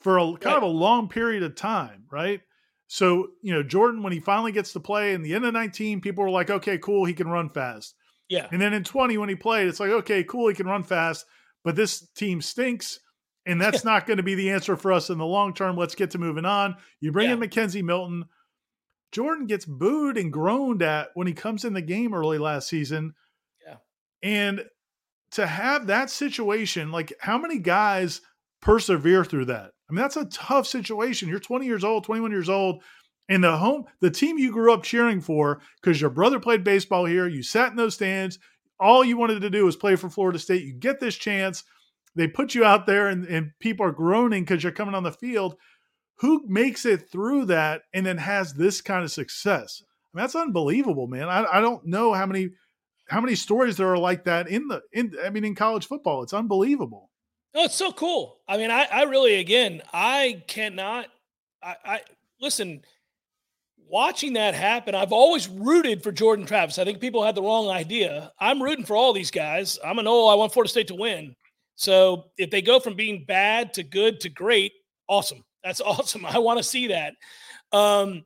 for a kind right. of a long period of time, right? So, you know, Jordan, when he finally gets to play in the end of 19, people were like, okay, cool, he can run fast. Yeah. And then in 20, when he played, it's like, okay, cool, he can run fast, but this team stinks. And that's not going to be the answer for us in the long term. Let's get to moving on. You bring yeah. in McKenzie Milton. Jordan gets booed and groaned at when he comes in the game early last season. Yeah. And to have that situation, like how many guys persevere through that? I mean, that's a tough situation. You're 20 years old, 21 years old, and the home, the team you grew up cheering for, because your brother played baseball here, you sat in those stands. All you wanted to do was play for Florida State. You get this chance. They put you out there, and, and people are groaning because you're coming on the field. Who makes it through that and then has this kind of success? I mean, that's unbelievable, man. I, I don't know how many how many stories there are like that in the in I mean in college football. It's unbelievable. Oh, it's so cool. I mean, I, I really again, I cannot I, I listen, watching that happen, I've always rooted for Jordan Travis. I think people had the wrong idea. I'm rooting for all these guys. I'm an old, I want Florida State to win. So if they go from being bad to good to great, awesome. That's awesome. I want to see that. Um,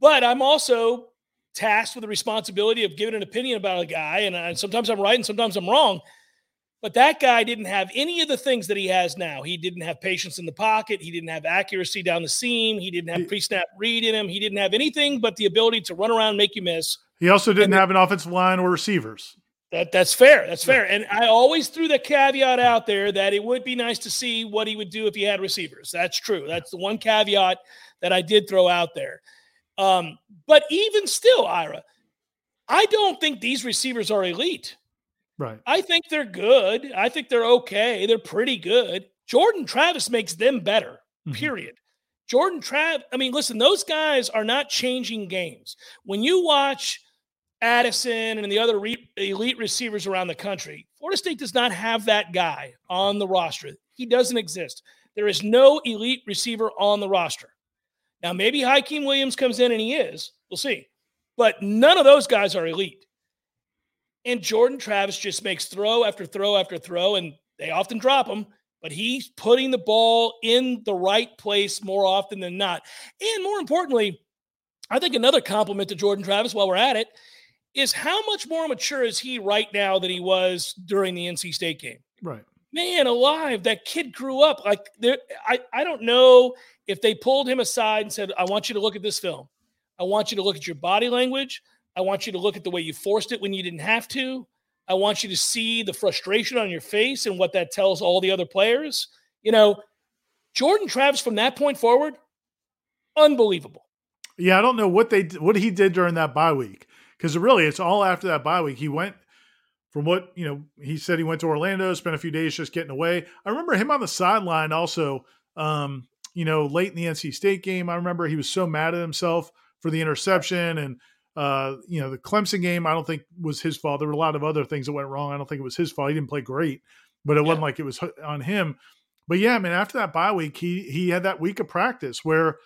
but I'm also tasked with the responsibility of giving an opinion about a guy, and, and sometimes I'm right and sometimes I'm wrong. But that guy didn't have any of the things that he has now. He didn't have patience in the pocket. He didn't have accuracy down the seam. He didn't have pre snap read in him. He didn't have anything but the ability to run around and make you miss. He also didn't and have an offensive line or receivers. That that's fair. That's fair. And I always threw the caveat out there that it would be nice to see what he would do if he had receivers. That's true. That's the one caveat that I did throw out there. Um, but even still, Ira, I don't think these receivers are elite. Right. I think they're good. I think they're okay. They're pretty good. Jordan Travis makes them better, mm-hmm. period. Jordan Trav, I mean, listen, those guys are not changing games. When you watch Addison and the other re- elite receivers around the country, Florida State does not have that guy on the roster. He doesn't exist. There is no elite receiver on the roster. Now, maybe Hykeem Williams comes in and he is. We'll see. But none of those guys are elite. And Jordan Travis just makes throw after throw after throw, and they often drop him, but he's putting the ball in the right place more often than not. And more importantly, I think another compliment to Jordan Travis while we're at it is how much more mature is he right now than he was during the NC State game? Right. Man alive, that kid grew up. Like there, I, I don't know if they pulled him aside and said, I want you to look at this film. I want you to look at your body language. I want you to look at the way you forced it when you didn't have to. I want you to see the frustration on your face and what that tells all the other players. You know, Jordan Travis from that point forward, unbelievable. Yeah, I don't know what they what he did during that bye week because really it's all after that bye week. He went from what you know. He said he went to Orlando, spent a few days just getting away. I remember him on the sideline also. Um, you know, late in the NC State game, I remember he was so mad at himself for the interception and uh, you know, the Clemson game, I don't think was his fault. There were a lot of other things that went wrong. I don't think it was his fault. He didn't play great, but it yeah. wasn't like it was on him. But yeah, I mean, after that bye week, he he had that week of practice where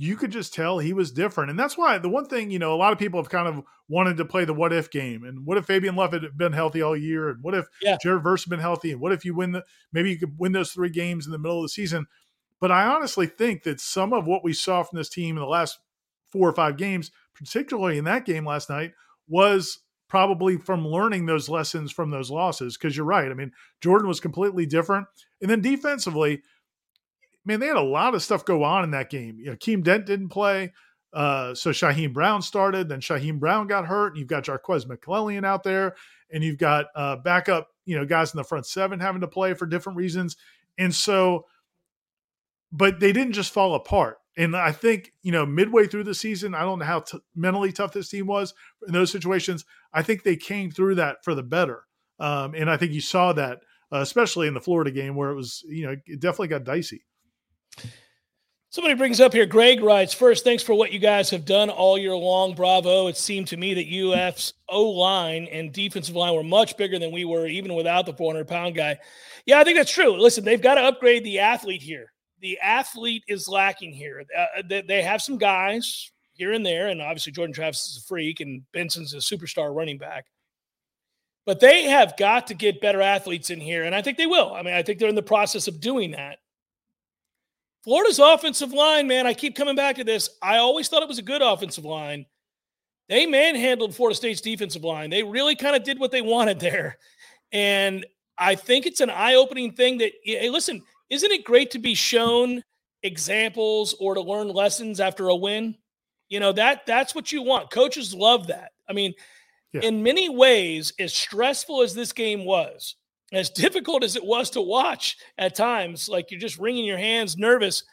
you could just tell he was different. And that's why the one thing, you know, a lot of people have kind of wanted to play the what if game. And what if Fabian Lovett had been healthy all year? And what if yeah. Jared Verse had been healthy? And what if you win the maybe you could win those three games in the middle of the season? But I honestly think that some of what we saw from this team in the last four or five games, particularly in that game last night, was probably from learning those lessons from those losses. Because you're right. I mean, Jordan was completely different. And then defensively, man, they had a lot of stuff go on in that game. You know, Keem Dent didn't play. Uh, so Shyheim Brown started, then Shyheim Brown got hurt, and you've got Jarques McClellion out there, and you've got uh, backup, you know, guys in the front seven having to play for different reasons. And so but they didn't just fall apart. And I think, you know, midway through the season, I don't know how t- mentally tough this team was in those situations. I think they came through that for the better. Um, and I think you saw that, uh, especially in the Florida game where it was, you know, it definitely got dicey. Somebody brings up here, Greg writes, first, thanks for what you guys have done all year long. Bravo. It seemed to me that UF's O line and defensive line were much bigger than we were, even without the 400 pound guy. Yeah, I think that's true. Listen, they've got to upgrade the athlete here the athlete is lacking here. Uh, they, they have some guys here and there, and obviously Jordan Travis is a freak, and Benson's a superstar running back. But they have got to get better athletes in here, and I think they will. I mean, I think they're in the process of doing that. Florida's offensive line, man, I keep coming back to this. I always thought it was a good offensive line. They manhandled Florida State's defensive line. They really kind of did what they wanted there. And I think it's an eye opening thing that, hey, listen, isn't it great to be shown examples or to learn lessons after a win? You know, that that's what you want. Coaches love that. I mean, yeah. in many ways, as stressful as this game was, as difficult as it was to watch at times, like you're just wringing your hands, nervous,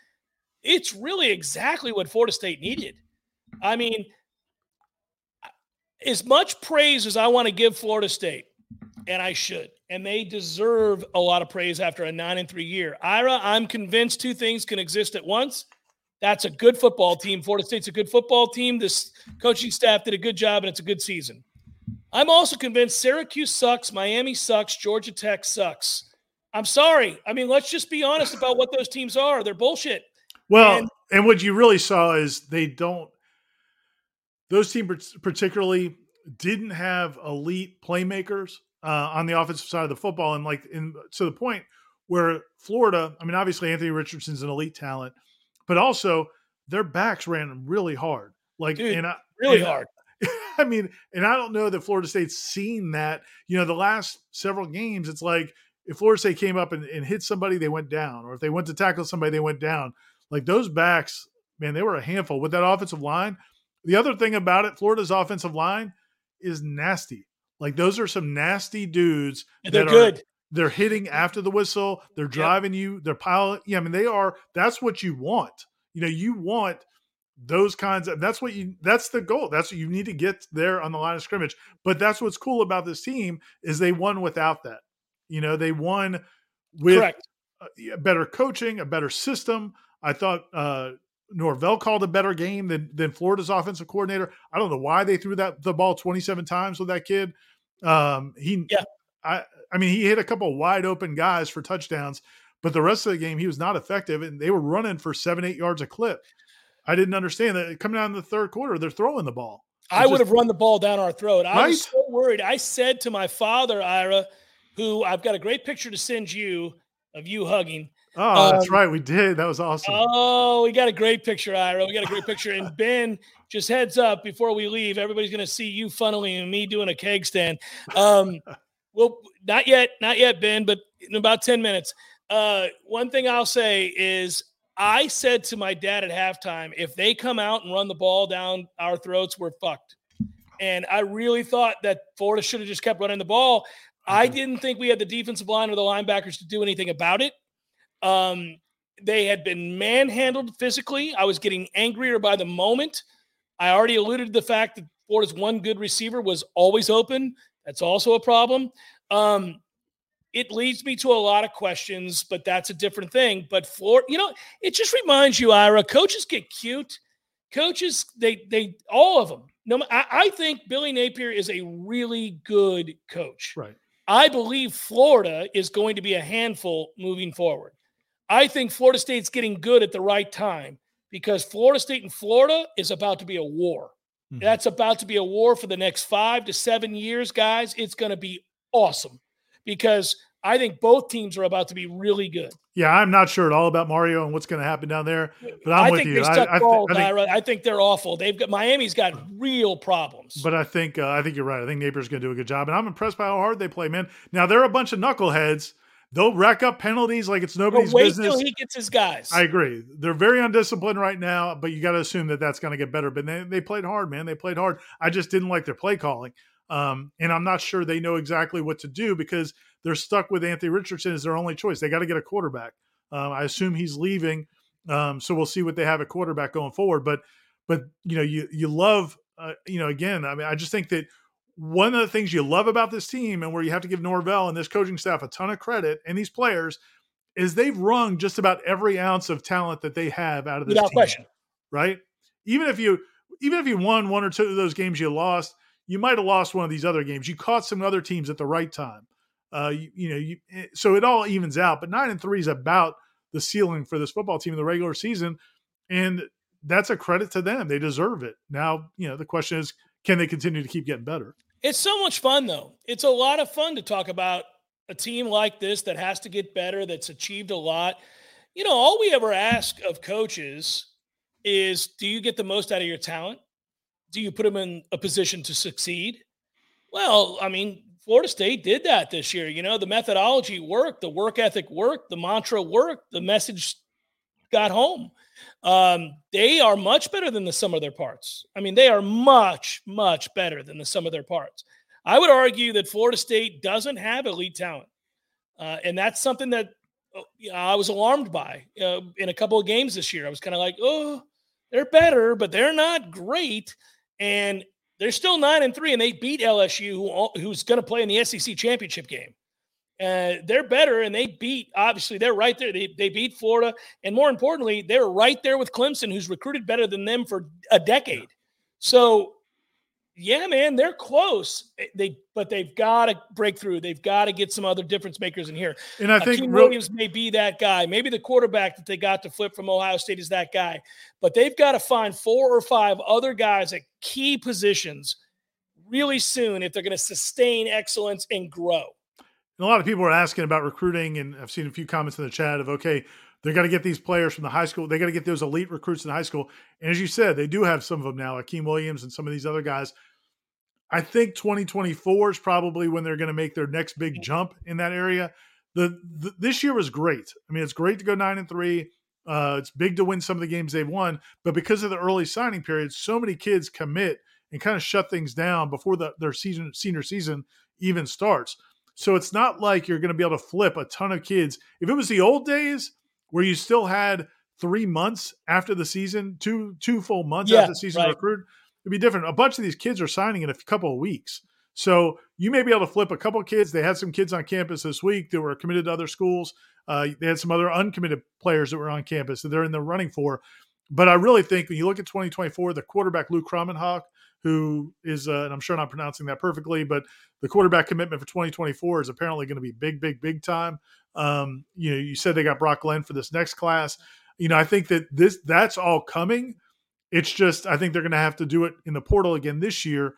it's really exactly what Florida State needed. I mean, as much praise as I want to give Florida State, and I should, and they deserve a lot of praise after a nine and three year. Ira, I'm convinced two things can exist at once. That's a good football team. Florida State's a good football team. This coaching staff did a good job, and it's a good season. I'm also convinced Syracuse sucks, Miami sucks, Georgia Tech sucks. I'm sorry. I mean, let's just be honest about what those teams are. They're bullshit. Well, and, and what you really saw is they don't, those teams particularly didn't have elite playmakers uh, on the offensive side of the football. And like, in, to the point where Florida, I mean, obviously Anthony Richardson's an elite talent, but also their backs ran really hard. Like, Dude, and I, really and, hard. I mean, and I don't know that Florida State's seen that. You know, the last several games, it's like if Florida State came up and, and hit somebody, they went down, or if they went to tackle somebody, they went down. Like those backs, man, they were a handful with that offensive line. The other thing about it, Florida's offensive line is nasty. Like those are some nasty dudes. they're good. Are, they're hitting after the whistle. They're driving yep. you. They're piling. Yeah, I mean they are. That's what you want. You know, you want those kinds of that's what you that's the goal. That's what you need to get there on the line of scrimmage. But that's what's cool about this team is they won without that. You know they won with Correct. a better coaching a better system. I thought uh norvell called a better game than than florida's offensive coordinator. I don't know why they threw that the ball 27 times with that kid. Um he yeah. I i mean he hit a couple wide open guys for touchdowns but the rest of the game he was not effective and they were running for seven eight yards a clip I didn't understand that coming out in the third quarter, they're throwing the ball. It's I would just, have run the ball down our throat. I right? was so worried. I said to my father, Ira, who I've got a great picture to send you of you hugging. Oh, um, that's right. We did. That was awesome. Oh, we got a great picture, Ira. We got a great picture. And Ben, just heads up before we leave, everybody's going to see you funneling and me doing a keg stand. Um, well, not yet, not yet, Ben, but in about 10 minutes. Uh, one thing I'll say is I said to my dad at halftime, if they come out and run the ball down our throats, we're fucked. And I really thought that Florida should have just kept running the ball. I mm-hmm. didn't think we had the defensive line or the linebackers to do anything about it. Um, they had been manhandled physically. I was getting angrier by the moment. I already alluded to the fact that Florida's one good receiver was always open. That's also a problem. Um, it leads me to a lot of questions, but that's a different thing. But for you know, it just reminds you, Ira, coaches get cute. Coaches, they they all of them. No, I, I think Billy Napier is a really good coach. Right. I believe Florida is going to be a handful moving forward. I think Florida State's getting good at the right time because Florida State and Florida is about to be a war. Mm-hmm. That's about to be a war for the next five to seven years, guys. It's going to be awesome because I think both teams are about to be really good. Yeah, I'm not sure at all about Mario and what's going to happen down there, but I'm I with think you. They stuck I, balls, I, think, I, think, they're awful. They've got Miami's got real problems. But I think uh, I think you're right. I think Napier's going to do a good job, and I'm impressed by how hard they play, man. Now they're a bunch of knuckleheads. They'll rack up penalties like it's nobody's wait business. Till he gets his guys. I agree. They're very undisciplined right now, but you got to assume that that's going to get better. But they, they played hard, man. They played hard. I just didn't like their play calling. Um, and I'm not sure they know exactly what to do because they're stuck with Anthony Richardson as their only choice. They got to get a quarterback. Um, I assume he's leaving, um, so we'll see what they have at quarterback going forward. But but you know you you love uh, you know again. I mean I just think that one of the things you love about this team and where you have to give Norvell and this coaching staff a ton of credit and these players is they've wrung just about every ounce of talent that they have out of this Without team, question. right? Even if you even if you won one or two of those games you lost, you might have lost one of these other games. You caught some other teams at the right time. Uh, you, you know, you, eh, so it all evens out. But nine and three is about the ceiling for this football team in the regular season, and that's a credit to them. They deserve it. Now, you know, the question is, can they continue to keep getting better? It's so much fun, though. It's a lot of fun to talk about a team like this that has to get better, that's achieved a lot. You know, all we ever ask of coaches is do you get the most out of your talent? Do you put them in a position to succeed? Well, I mean, Florida State did that this year. You know, the methodology worked, the work ethic worked, the mantra worked, the message got home. Um, they are much better than the sum of their parts. I mean, they are much, much better than the sum of their parts. I would argue that Florida State doesn't have elite talent. Uh, and that's something that uh, I was alarmed by uh, in a couple of games this year. I was kind of like, oh, they're better, but they're not great. And they're still nine and three, and they beat LSU, who, who's going to play in the SEC championship game. Uh, they're better, and they beat. Obviously, they're right there. They, they beat Florida, and more importantly, they're right there with Clemson, who's recruited better than them for a decade. So yeah, man, they're close. Eh, they but they've got to break through. They've got to get some other difference makers in here. And I think Hykeem Williams may be that guy. Maybe the quarterback that they got to flip from Ohio State is that guy. But they've got to find four or five other guys at key positions really soon if they're going to sustain excellence and grow. And a lot of people are asking about recruiting, and I've seen a few comments in the chat of okay, they got to get these players from the high school. They got to get those elite recruits in high school. And as you said, they do have some of them now, Hykeem Williams and some of these other guys I think 2024 is probably when they're going to make their next big jump in that area. The, the, this year was great. I mean, it's great to go nine and three. Uh, it's big to win some of the games they've won, but because of the early signing period, so many kids commit and kind of shut things down before the, their season senior season even starts. So it's not like you're going to be able to flip a ton of kids. If it was the old days where you still had three months after the season, two two full months yeah, after the season right. recruit, it'd be different. A bunch of these kids are signing in a couple of weeks. So you may be able to flip a couple of kids. They had some kids on campus this week that were committed to other schools. Uh, they had some other uncommitted players that were on campus that they're in the running for. But I really think when you look at 2024, the quarterback Luke Kromenhoek, who is, uh, and I'm sure not pronouncing that perfectly, but the quarterback commitment for 2024 is apparently going to be big, big, big time. Um, you know, you said they got Brock Glenn for this next class. You know, I think that this that's all coming. It's just I think they're going to have to do it in the portal again this year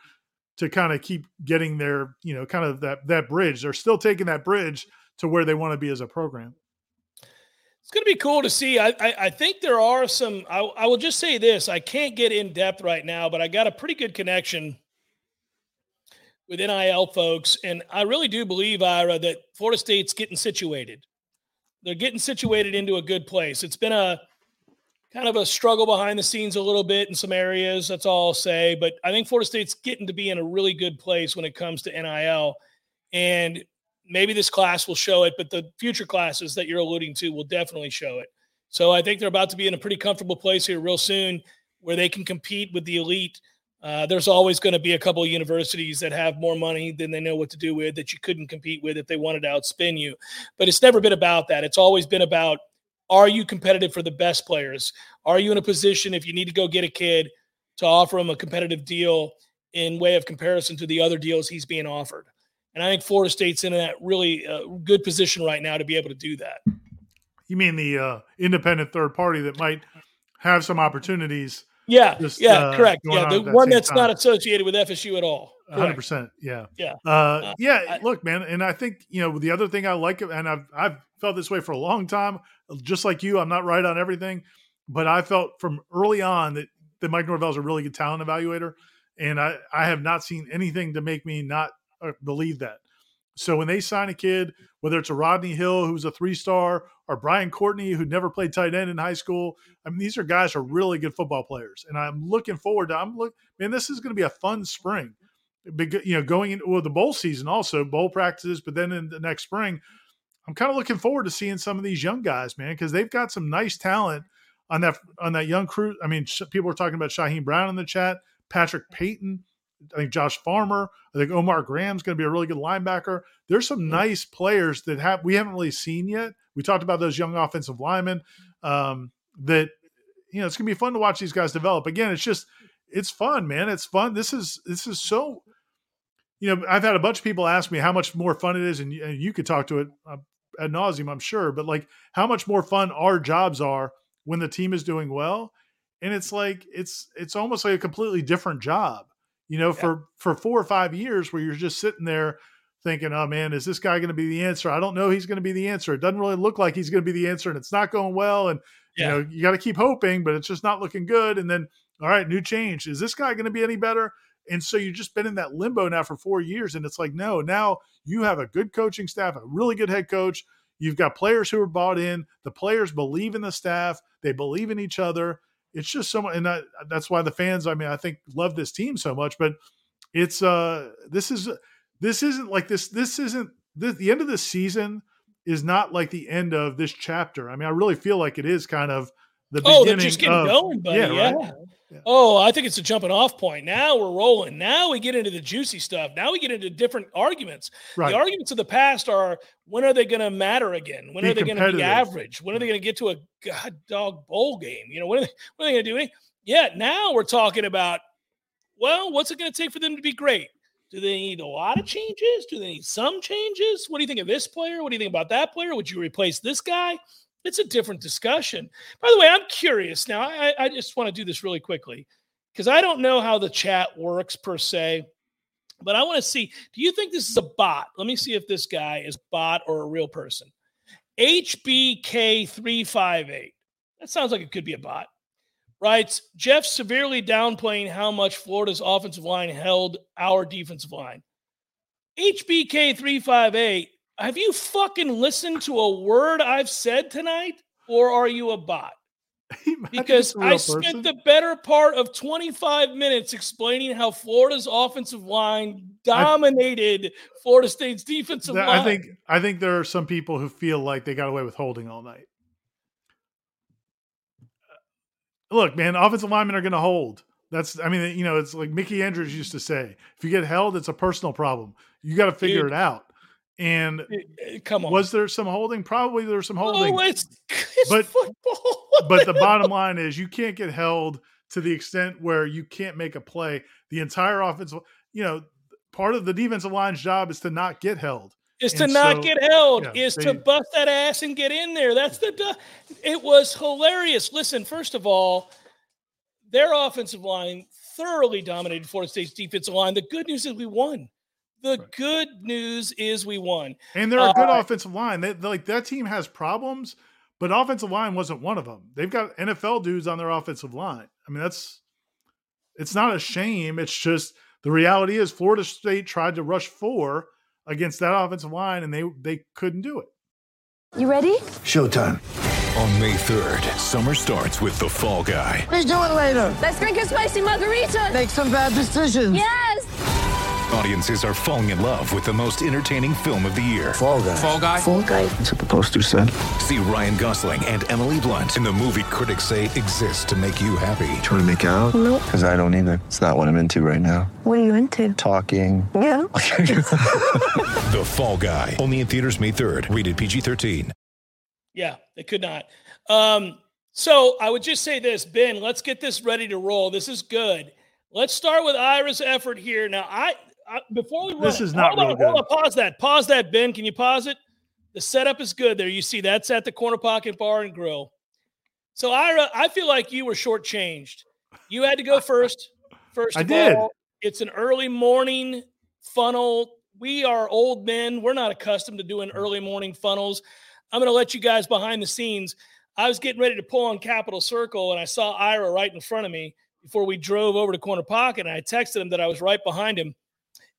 to kind of keep getting their you know kind of that that bridge. They're still taking that bridge to where they want to be as a program. It's going to be cool to see. I, I, I think there are some. I, I will just say this: I can't get in depth right now, but I got a pretty good connection with NIL folks, and I really do believe Ira that Florida State's getting situated. They're getting situated into a good place. It's been a kind of a struggle behind the scenes a little bit in some areas. That's all I'll say. But I think Florida State's getting to be in a really good place when it comes to NIL. And maybe this class will show it, but the future classes that you're alluding to will definitely show it. So I think they're about to be in a pretty comfortable place here real soon where they can compete with the elite. Uh, there's always going to be a couple of universities that have more money than they know what to do with that you couldn't compete with if they wanted to outspin you. But it's never been about that. It's always been about are you competitive for the best players? Are you in a position if you need to go get a kid to offer him a competitive deal in way of comparison to the other deals he's being offered? And I think Florida State's in that really uh, good position right now to be able to do that. You mean the uh, independent third party that might have some opportunities? Yeah, just, yeah, uh, correct. Yeah, the that one that's time. not associated with FSU at all. Hundred percent. Yeah, yeah, uh, uh, yeah. I, look, man, and I think you know the other thing I like, and I've I've felt this way for a long time just like you, I'm not right on everything, but I felt from early on that, that Mike Norvell is a really good talent evaluator. And I, I have not seen anything to make me not uh, believe that. So when they sign a kid, whether it's a Rodney Hill who's a three star or Brian Courtney who never played tight end in high school, I mean these are guys who are really good football players, and I'm looking forward to. I'm look, man, this is going to be a fun spring. You know, going into well, the bowl season also bowl practices, but then in the next spring, I'm kind of looking forward to seeing some of these young guys, man, because they've got some nice talent on that on that young crew. I mean, sh- people are talking about Shyheim Brown in the chat, Patrick Payton, I think Josh Farmer, I think Omar Graham's going to be a really good linebacker. There's some nice players that have we haven't really seen yet. We talked about those young offensive linemen um, that you know it's going to be fun to watch these guys develop. Again, it's just it's fun, man. It's fun. This is this is so. You know, I've had a bunch of people ask me how much more fun it is, and, and you could talk to it uh, ad nauseum, I'm sure, but like how much more fun our jobs are when the team is doing well. And it's like it's it's almost like a completely different job. You know, yeah. for for four or five years where you're just sitting there thinking, oh man, is this guy going to be the answer? I don't know he's going to be the answer. It doesn't really look like he's going to be the answer, and it's not going well. And yeah. you know, you got to keep hoping, but it's just not looking good. And then, all right, new change. Is this guy going to be any better? And so you've just been in that limbo now for four years. And it's like, no, now you have a good coaching staff, a really good head coach. You've got players who are bought in. The players believe in the staff, they believe in each other. It's just so much. And that, that's why the fans, I mean, I think love this team so much. But it's, uh, this is, this isn't like this, this isn't, this, the end of this season is not like the end of this chapter. I mean, I really feel like it is kind of the oh, beginning. they're just getting of, going, buddy. Yeah. Right? Yeah. Oh, I think it's a jumping off point. Now we're rolling. Now we get into the juicy stuff. Now we get into different arguments. Right. The arguments of the past are when are they going to matter again? When be are they going to be average? When are they mm. going to get to a god dog bowl game? You know, when are they, what are they going to do? Yeah, now we're talking about well, what's it going to take for them to be great? Do they need a lot of changes? Do they need some changes? What do you think of this player? What do you think about that player? Would you replace this guy? It's a different discussion. By the way, I'm curious now. I, I just want to do this really quickly because I don't know how the chat works per se, but I want to see. Do you think this is a bot? Let me see if this guy is bot or a real person. HBK358. That sounds like it could be a bot. Writes Jeff severely downplaying how much Florida's offensive line held our defensive line. HBK358 have you fucking listened to a word I've said tonight, or are you a bot? Because I spent the better part of 25 minutes explaining how Florida's offensive line dominated I, Florida State's defensive that, line. I think I think there are some people who feel like they got away with holding all night. Uh, look, man, offensive linemen are going to hold. That's, I mean, you know, it's like Mickey Andrews used to say: if you get held, it's a personal problem. You got to figure Dude, it out. And eh, eh, come on, was there some holding? Probably there was some holding. Oh, it's, it's but football. but the bottom line is you can't get held to the extent where you can't make a play. The entire offensive, you know, part of the defensive line's job is to not get held. Is to not get held. Yeah, is they, to bust that ass and get in there. That's the. It was hilarious. Listen, first of all, their offensive line thoroughly dominated Florida State's defensive line. The good news is we won. The right. good news is we won. And they're a good uh, offensive line. They, like that team has problems, but offensive line wasn't one of them. They've got NFL dudes on their offensive line. I mean, that's it's not a shame. It's just the reality is Florida State tried to rush four against that offensive line and they they couldn't do it. You ready? Showtime. On May 3rd, summer starts with the Fall Guy. Let's do it later. Let's drink a spicy margarita. Make some bad decisions. Yes. Audiences are falling in love with the most entertaining film of the year. Fall guy. Fall guy. Fall guy. That's what the poster said. See Ryan Gosling and Emily Blunt in the movie critics say exists to make you happy. Trying to make it out? Nope. Because I don't either. It's not what I'm into right now. What are you into? Talking. Yeah. the Fall Guy. Only in theaters May 3rd. Rated PG-13. Yeah, they could not. Um, so I would just say this, Ben. Let's get this ready to roll. This is good. Let's start with Ira's effort here. Now, I before we run, this is not hold on, hold on, pause that, pause that, Ben. Can you pause it? The setup is good there. You see, that's at the corner pocket bar and grill. So Ira, I feel like you were shortchanged. You had to go first. First, I did. All, it's an early morning funnel. We are old men. We're not accustomed to doing early morning funnels. I'm going to let you guys behind the scenes. I was getting ready to pull on Capital Circle, and I saw Ira right in front of me before we drove over to Corner Pocket. And I texted him that I was right behind him.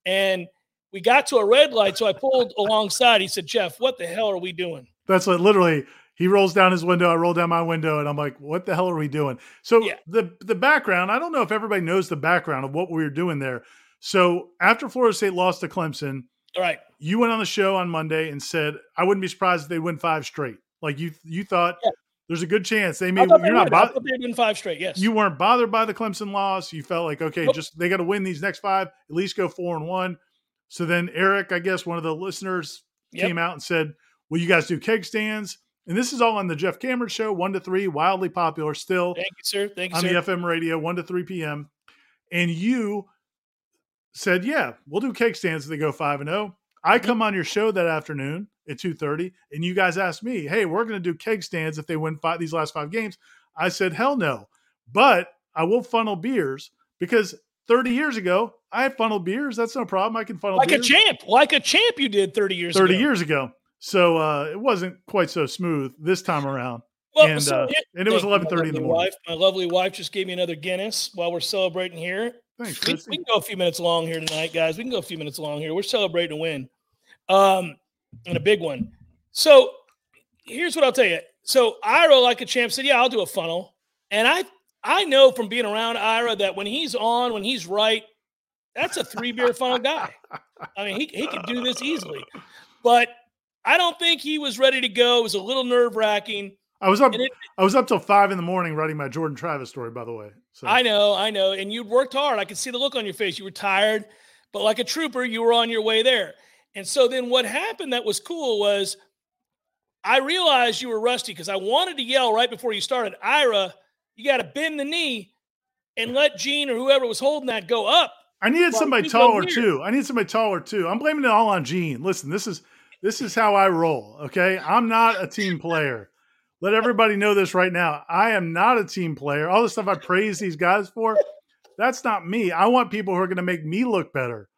And we got to a red light, so I pulled alongside. He said, Jeff, what the hell are we doing? That's what literally he rolls down his window, I roll down my window, and I'm like, what the hell are we doing? So yeah. the the background, I don't know if everybody knows the background of what we were doing there. So after Florida State lost to Clemson, all right, you went on the show on Monday and said, I wouldn't be surprised if they win five straight. Like you you thought yeah. There's a good chance they may you're not bothered. They win five straight, yes. You weren't bothered by the Clemson loss. You felt like, okay, nope. just they got to win these next five, at least go four and one. So then Eric, I guess one of the listeners yep. came out and said, Will you guys do keg stands? And this is all on the Jeff Cameron show, one to three, wildly popular still. Thank you, sir. Thank you, on sir. the FM radio, one to three p.m. And you said, "Yeah, we'll do cake stands if they go five and zero." Oh. I come on your show that afternoon at 2:30, and you guys asked me, "Hey, we're going to do keg stands if they win five these last five games." I said, "Hell no," but I will funnel beers because 30 years ago I funneled beers. That's no problem. I can funnel like beers. a champ, like a champ. You did 30 years 30 ago. years ago. So uh, it wasn't quite so smooth this time around. Well, and so uh, here- and it was 11:30 in the morning. Wife, my lovely wife just gave me another Guinness while we're celebrating here. Thanks, We, we can go a few minutes long here tonight, guys. We can go a few minutes long here. We're celebrating a win, um, and a big one. So here's what I'll tell you. So Ira, like a champ, said, "Yeah, I'll do a funnel," and I I know from being around Ira that when he's on, when he's right, that's a three beer funnel guy. I mean, he he could do this easily, but I don't think he was ready to go. It was a little nerve wracking. I was up. It- I was up till five in the morning writing my Jordan Travis story. By the way, so I know, I know. And you'd worked hard. I could see the look on your face. You were tired, but like a trooper, you were on your way there. And so then what happened that was cool was I realized you were rusty because I wanted to yell right before you started, Ira, you got to bend the knee and let Gene or whoever was holding that go up. I needed Well, somebody taller too. I need somebody taller too. I'm blaming it all on Gene. Listen, this is this is how I roll. Okay, I'm not a team player. Let everybody know this right now. I am not a team player. All the stuff I praise these guys for, that's not me. I want people who are going to make me look better.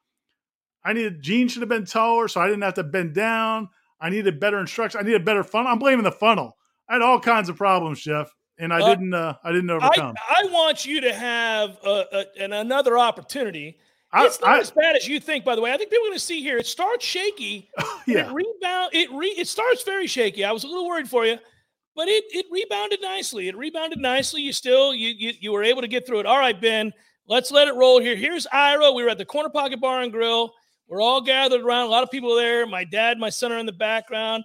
I needed Gene should have been taller, so I didn't have to bend down. I needed better instruction. I needed better funnel. I'm blaming the funnel. I had all kinds of problems, Jeff, and I Uh, didn't. Uh, I didn't overcome. I want you to have a, a, an, another opportunity. I, it's not I- as bad as you think, by the way. I think people are going to see here. It starts shaky. yeah. It rebound. It re. It starts very shaky. I was a little worried for you, but it it rebounded nicely. It rebounded nicely. You still you you, you were able to get through it. All right, Ben. Let's let it roll here. Here's Ira. We were at the Corner Pocket Bar and Grill. We're all gathered around. A lot of people there. My dad, my son are in the background.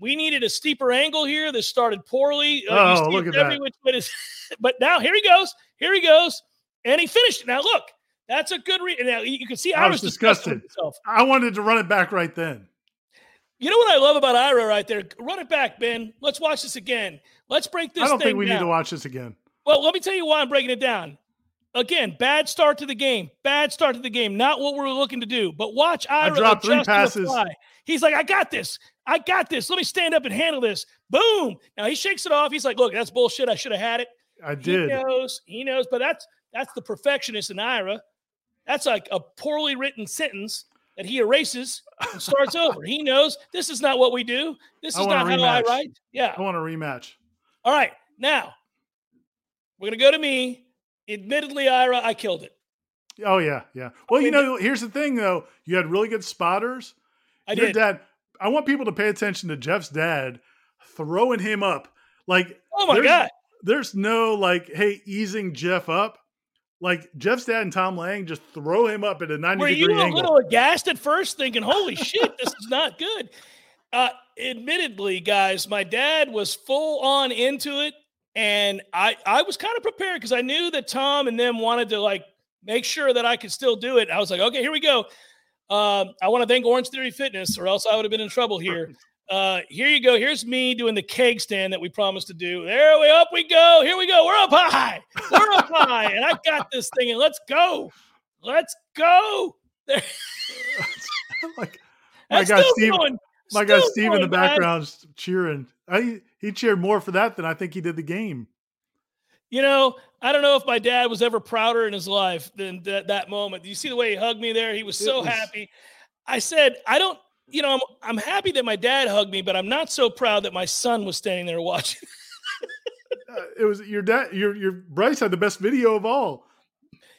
We needed a steeper angle here. This started poorly. Uh, Oh, look at that. way but now here he goes. Here he goes, and he finished it. Now look, that's a good read. Now you can see I was disgusted with disgusted. himself. I wanted to run it back right then. You know what I love about Ira right there? Run it back, Ben. Let's watch this again. Let's break this I don't thing think we down. need to watch this again. Well, let me tell you why I'm breaking it down. Again, bad start to the game. Bad start to the game. Not what we're looking to do. But watch Ira I dropped three adjust on the passes. He's like, I got this. I got this. Let me stand up and handle this. Boom. Now he shakes it off. He's like, look, that's bullshit. I should have had it. I did. He knows. He knows. But that's that's the perfectionist in Ira. That's like a poorly written sentence that he erases and starts over. He knows this is not what we do. This is not how I write. Yeah. I want a rematch. All right. Now we're gonna go to me. Admittedly, Ira, I killed it. Oh yeah, yeah. Well, you mean, know, here's the thing though. You had really good spotters. I Your did. dad. I want people to pay attention to Jeff's dad throwing him up. Like, oh my there's, god. there's no like, hey, easing Jeff up. Like Jeff's dad and Tom Lang just throw him up at a 90 Were degree angle. Were you a little aghast at first, thinking, "Holy shit, this is not good"? Uh, admittedly, guys, my dad was full on into it, and I I was kind of prepared because I knew that Tom and them wanted to like make sure that I could still do it. I was like, okay, here we go. Um, I want to thank Orangetheory Fitness, or else I would have been in trouble here. Uh, here you go. Here's me doing the keg stand that we promised to do. There we up we go. Here we go. We're up high. We're up high, and I got this thing. And let's go. Let's go. There. like, my guy still Steve, going. my guy Steve in the background cheering. I, he cheered more for that than I think he did the game. You know, I don't know if my dad was ever prouder in his life than that, that moment. You see the way he hugged me there? He was so was- happy. I said, I don't, you know, I'm, I'm happy that my dad hugged me, but I'm not so proud that my son was standing there watching. Uh, it was your dad. Your your Bryce had the best video of all.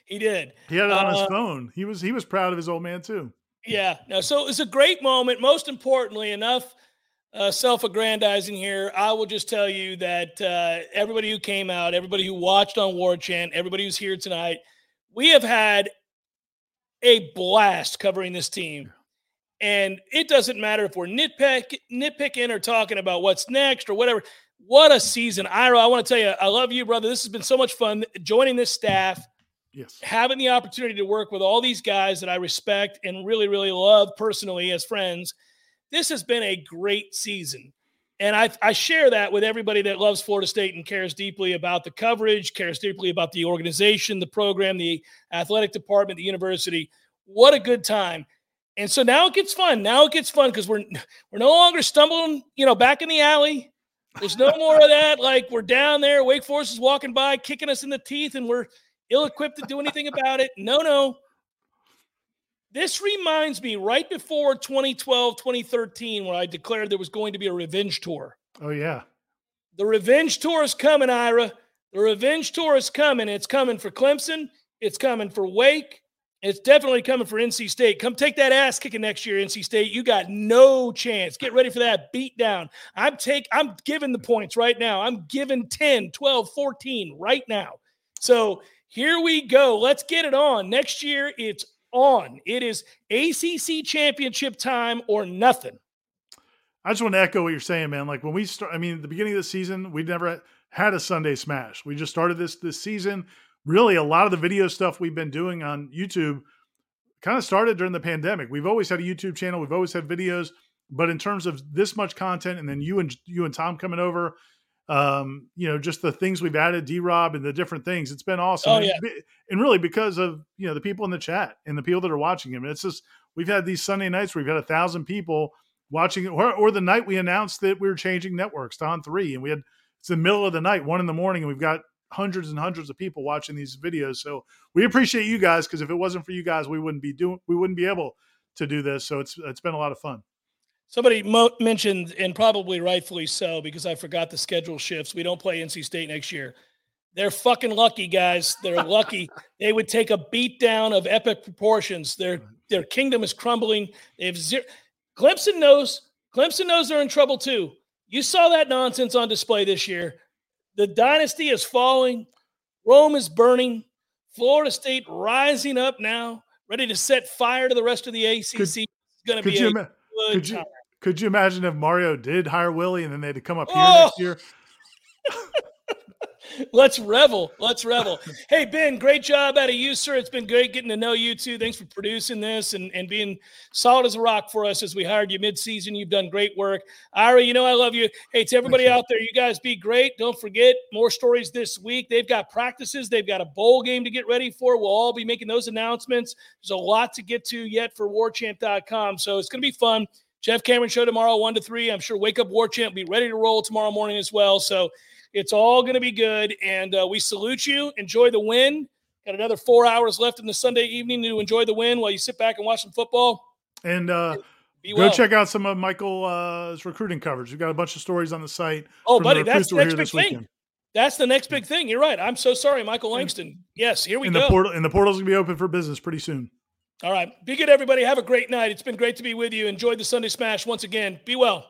he did. He had it on his Uh, phone. He was he was proud of his old man too. Yeah. No, so it was a great moment. Most importantly, enough uh, self aggrandizing here. I will just tell you that uh, everybody who came out, everybody who watched on War Chant, everybody who's here tonight, we have had a blast covering this team. And it doesn't matter if we're nitpick, nitpicking or talking about what's next or whatever. What a season. Ira, I want to tell you, I love you, brother. This has been so much fun joining this staff Yes. having the opportunity to work with all these guys that I respect and really, really love personally as friends, this has been a great season. And I, I share that with everybody that loves Florida State and cares deeply about the coverage, cares deeply about the organization, the program, the athletic department, the university. What a good time. And so now it gets fun. Now it gets fun because we're we're no longer stumbling, you know, back in the alley. There's no more of that. Like we're down there, Wake Forest is walking by, kicking us in the teeth, and we're ill-equipped to do anything about it. No, no. This reminds me right before 2012, 2013, when I declared there was going to be a revenge tour. Oh yeah. The revenge tour is coming, Ira. The revenge tour is coming. It's coming for Clemson. It's coming for Wake. It's definitely coming for NC State. Come take that ass kicking next year, NC State. You got no chance. Get ready for that beat down. I'm take I'm giving the points right now. I'm giving 10, 12, 14 right now. So here we go. Let's get it on. Next year it's on. It is ACC championship time or nothing. I just want to echo what you're saying, man. Like when we start, I mean, the beginning of the season, we never had a Sunday smash. We just started this this season really a lot of the video stuff we've been doing on YouTube kind of started during the pandemic. We've always had a YouTube channel, we've always had videos, but in terms of this much content, and then you and you and Tom coming over, um, you know, just the things we've added, D Rob and the different things, it's been awesome. Oh, yeah. And really because of you know the people in the chat and the people that are watching him. It's just we've had these Sunday nights where we've had a thousand people watching it, or, or the night we announced that we were changing networks to on three, and we had it's the middle of the night, one in the morning, and we've got hundreds and hundreds of people watching these videos. So we appreciate you guys because if it wasn't for you guys, we wouldn't be doing we wouldn't be able to do this. So it's it's been a lot of fun. Somebody mo- mentioned, and probably rightfully so, because I forgot the schedule shifts. We don't play NC State next year. They're fucking lucky, guys. They're lucky. They would take a beat down of epic proportions. Their their kingdom is crumbling. They have zero. Clemson knows. Clemson knows they're in trouble too. You saw that nonsense on display this year. The dynasty is falling. Rome is burning. Florida State rising up now, ready to set fire to the rest of the ACC. Could- it's going to be a ima- good could you time. Could you imagine if Mario did hire Willie and then they had to come up here Oh! next year? Oh! Let's revel. Let's revel. hey, Ben, great job out of you, sir. It's been great getting to know you too. Thanks for producing this and, and being solid as a rock for us as we hired you mid-season. You've done great work. Ira, you know I love you. Hey, to everybody Thanks, out there, you guys be great. Don't forget more stories this week. They've got practices. They've got a bowl game to get ready for. We'll all be making those announcements. There's a lot to get to yet for warchant.com. So it's going to be fun. Jeff Cameron show tomorrow, one to three. I'm sure Wake Up War Chant be ready to roll tomorrow morning as well. So it's all going to be good. And uh, we salute you. Enjoy the win. Got another four hours left in the Sunday evening to enjoy the win while you sit back and watch some football. And uh, Be go well. check out some of Michael's recruiting coverage. We've got a bunch of stories on the site. Oh, buddy, the that's the next big thing. weekend. That's the next big thing. You're right. I'm so sorry, Michael Langston. Yes, here we go. And go. the portal and the portal's gonna be open for business pretty soon. All right. Be good, everybody. Have a great night. It's been great to be with you. Enjoy the Sunday Smash once again. Be well.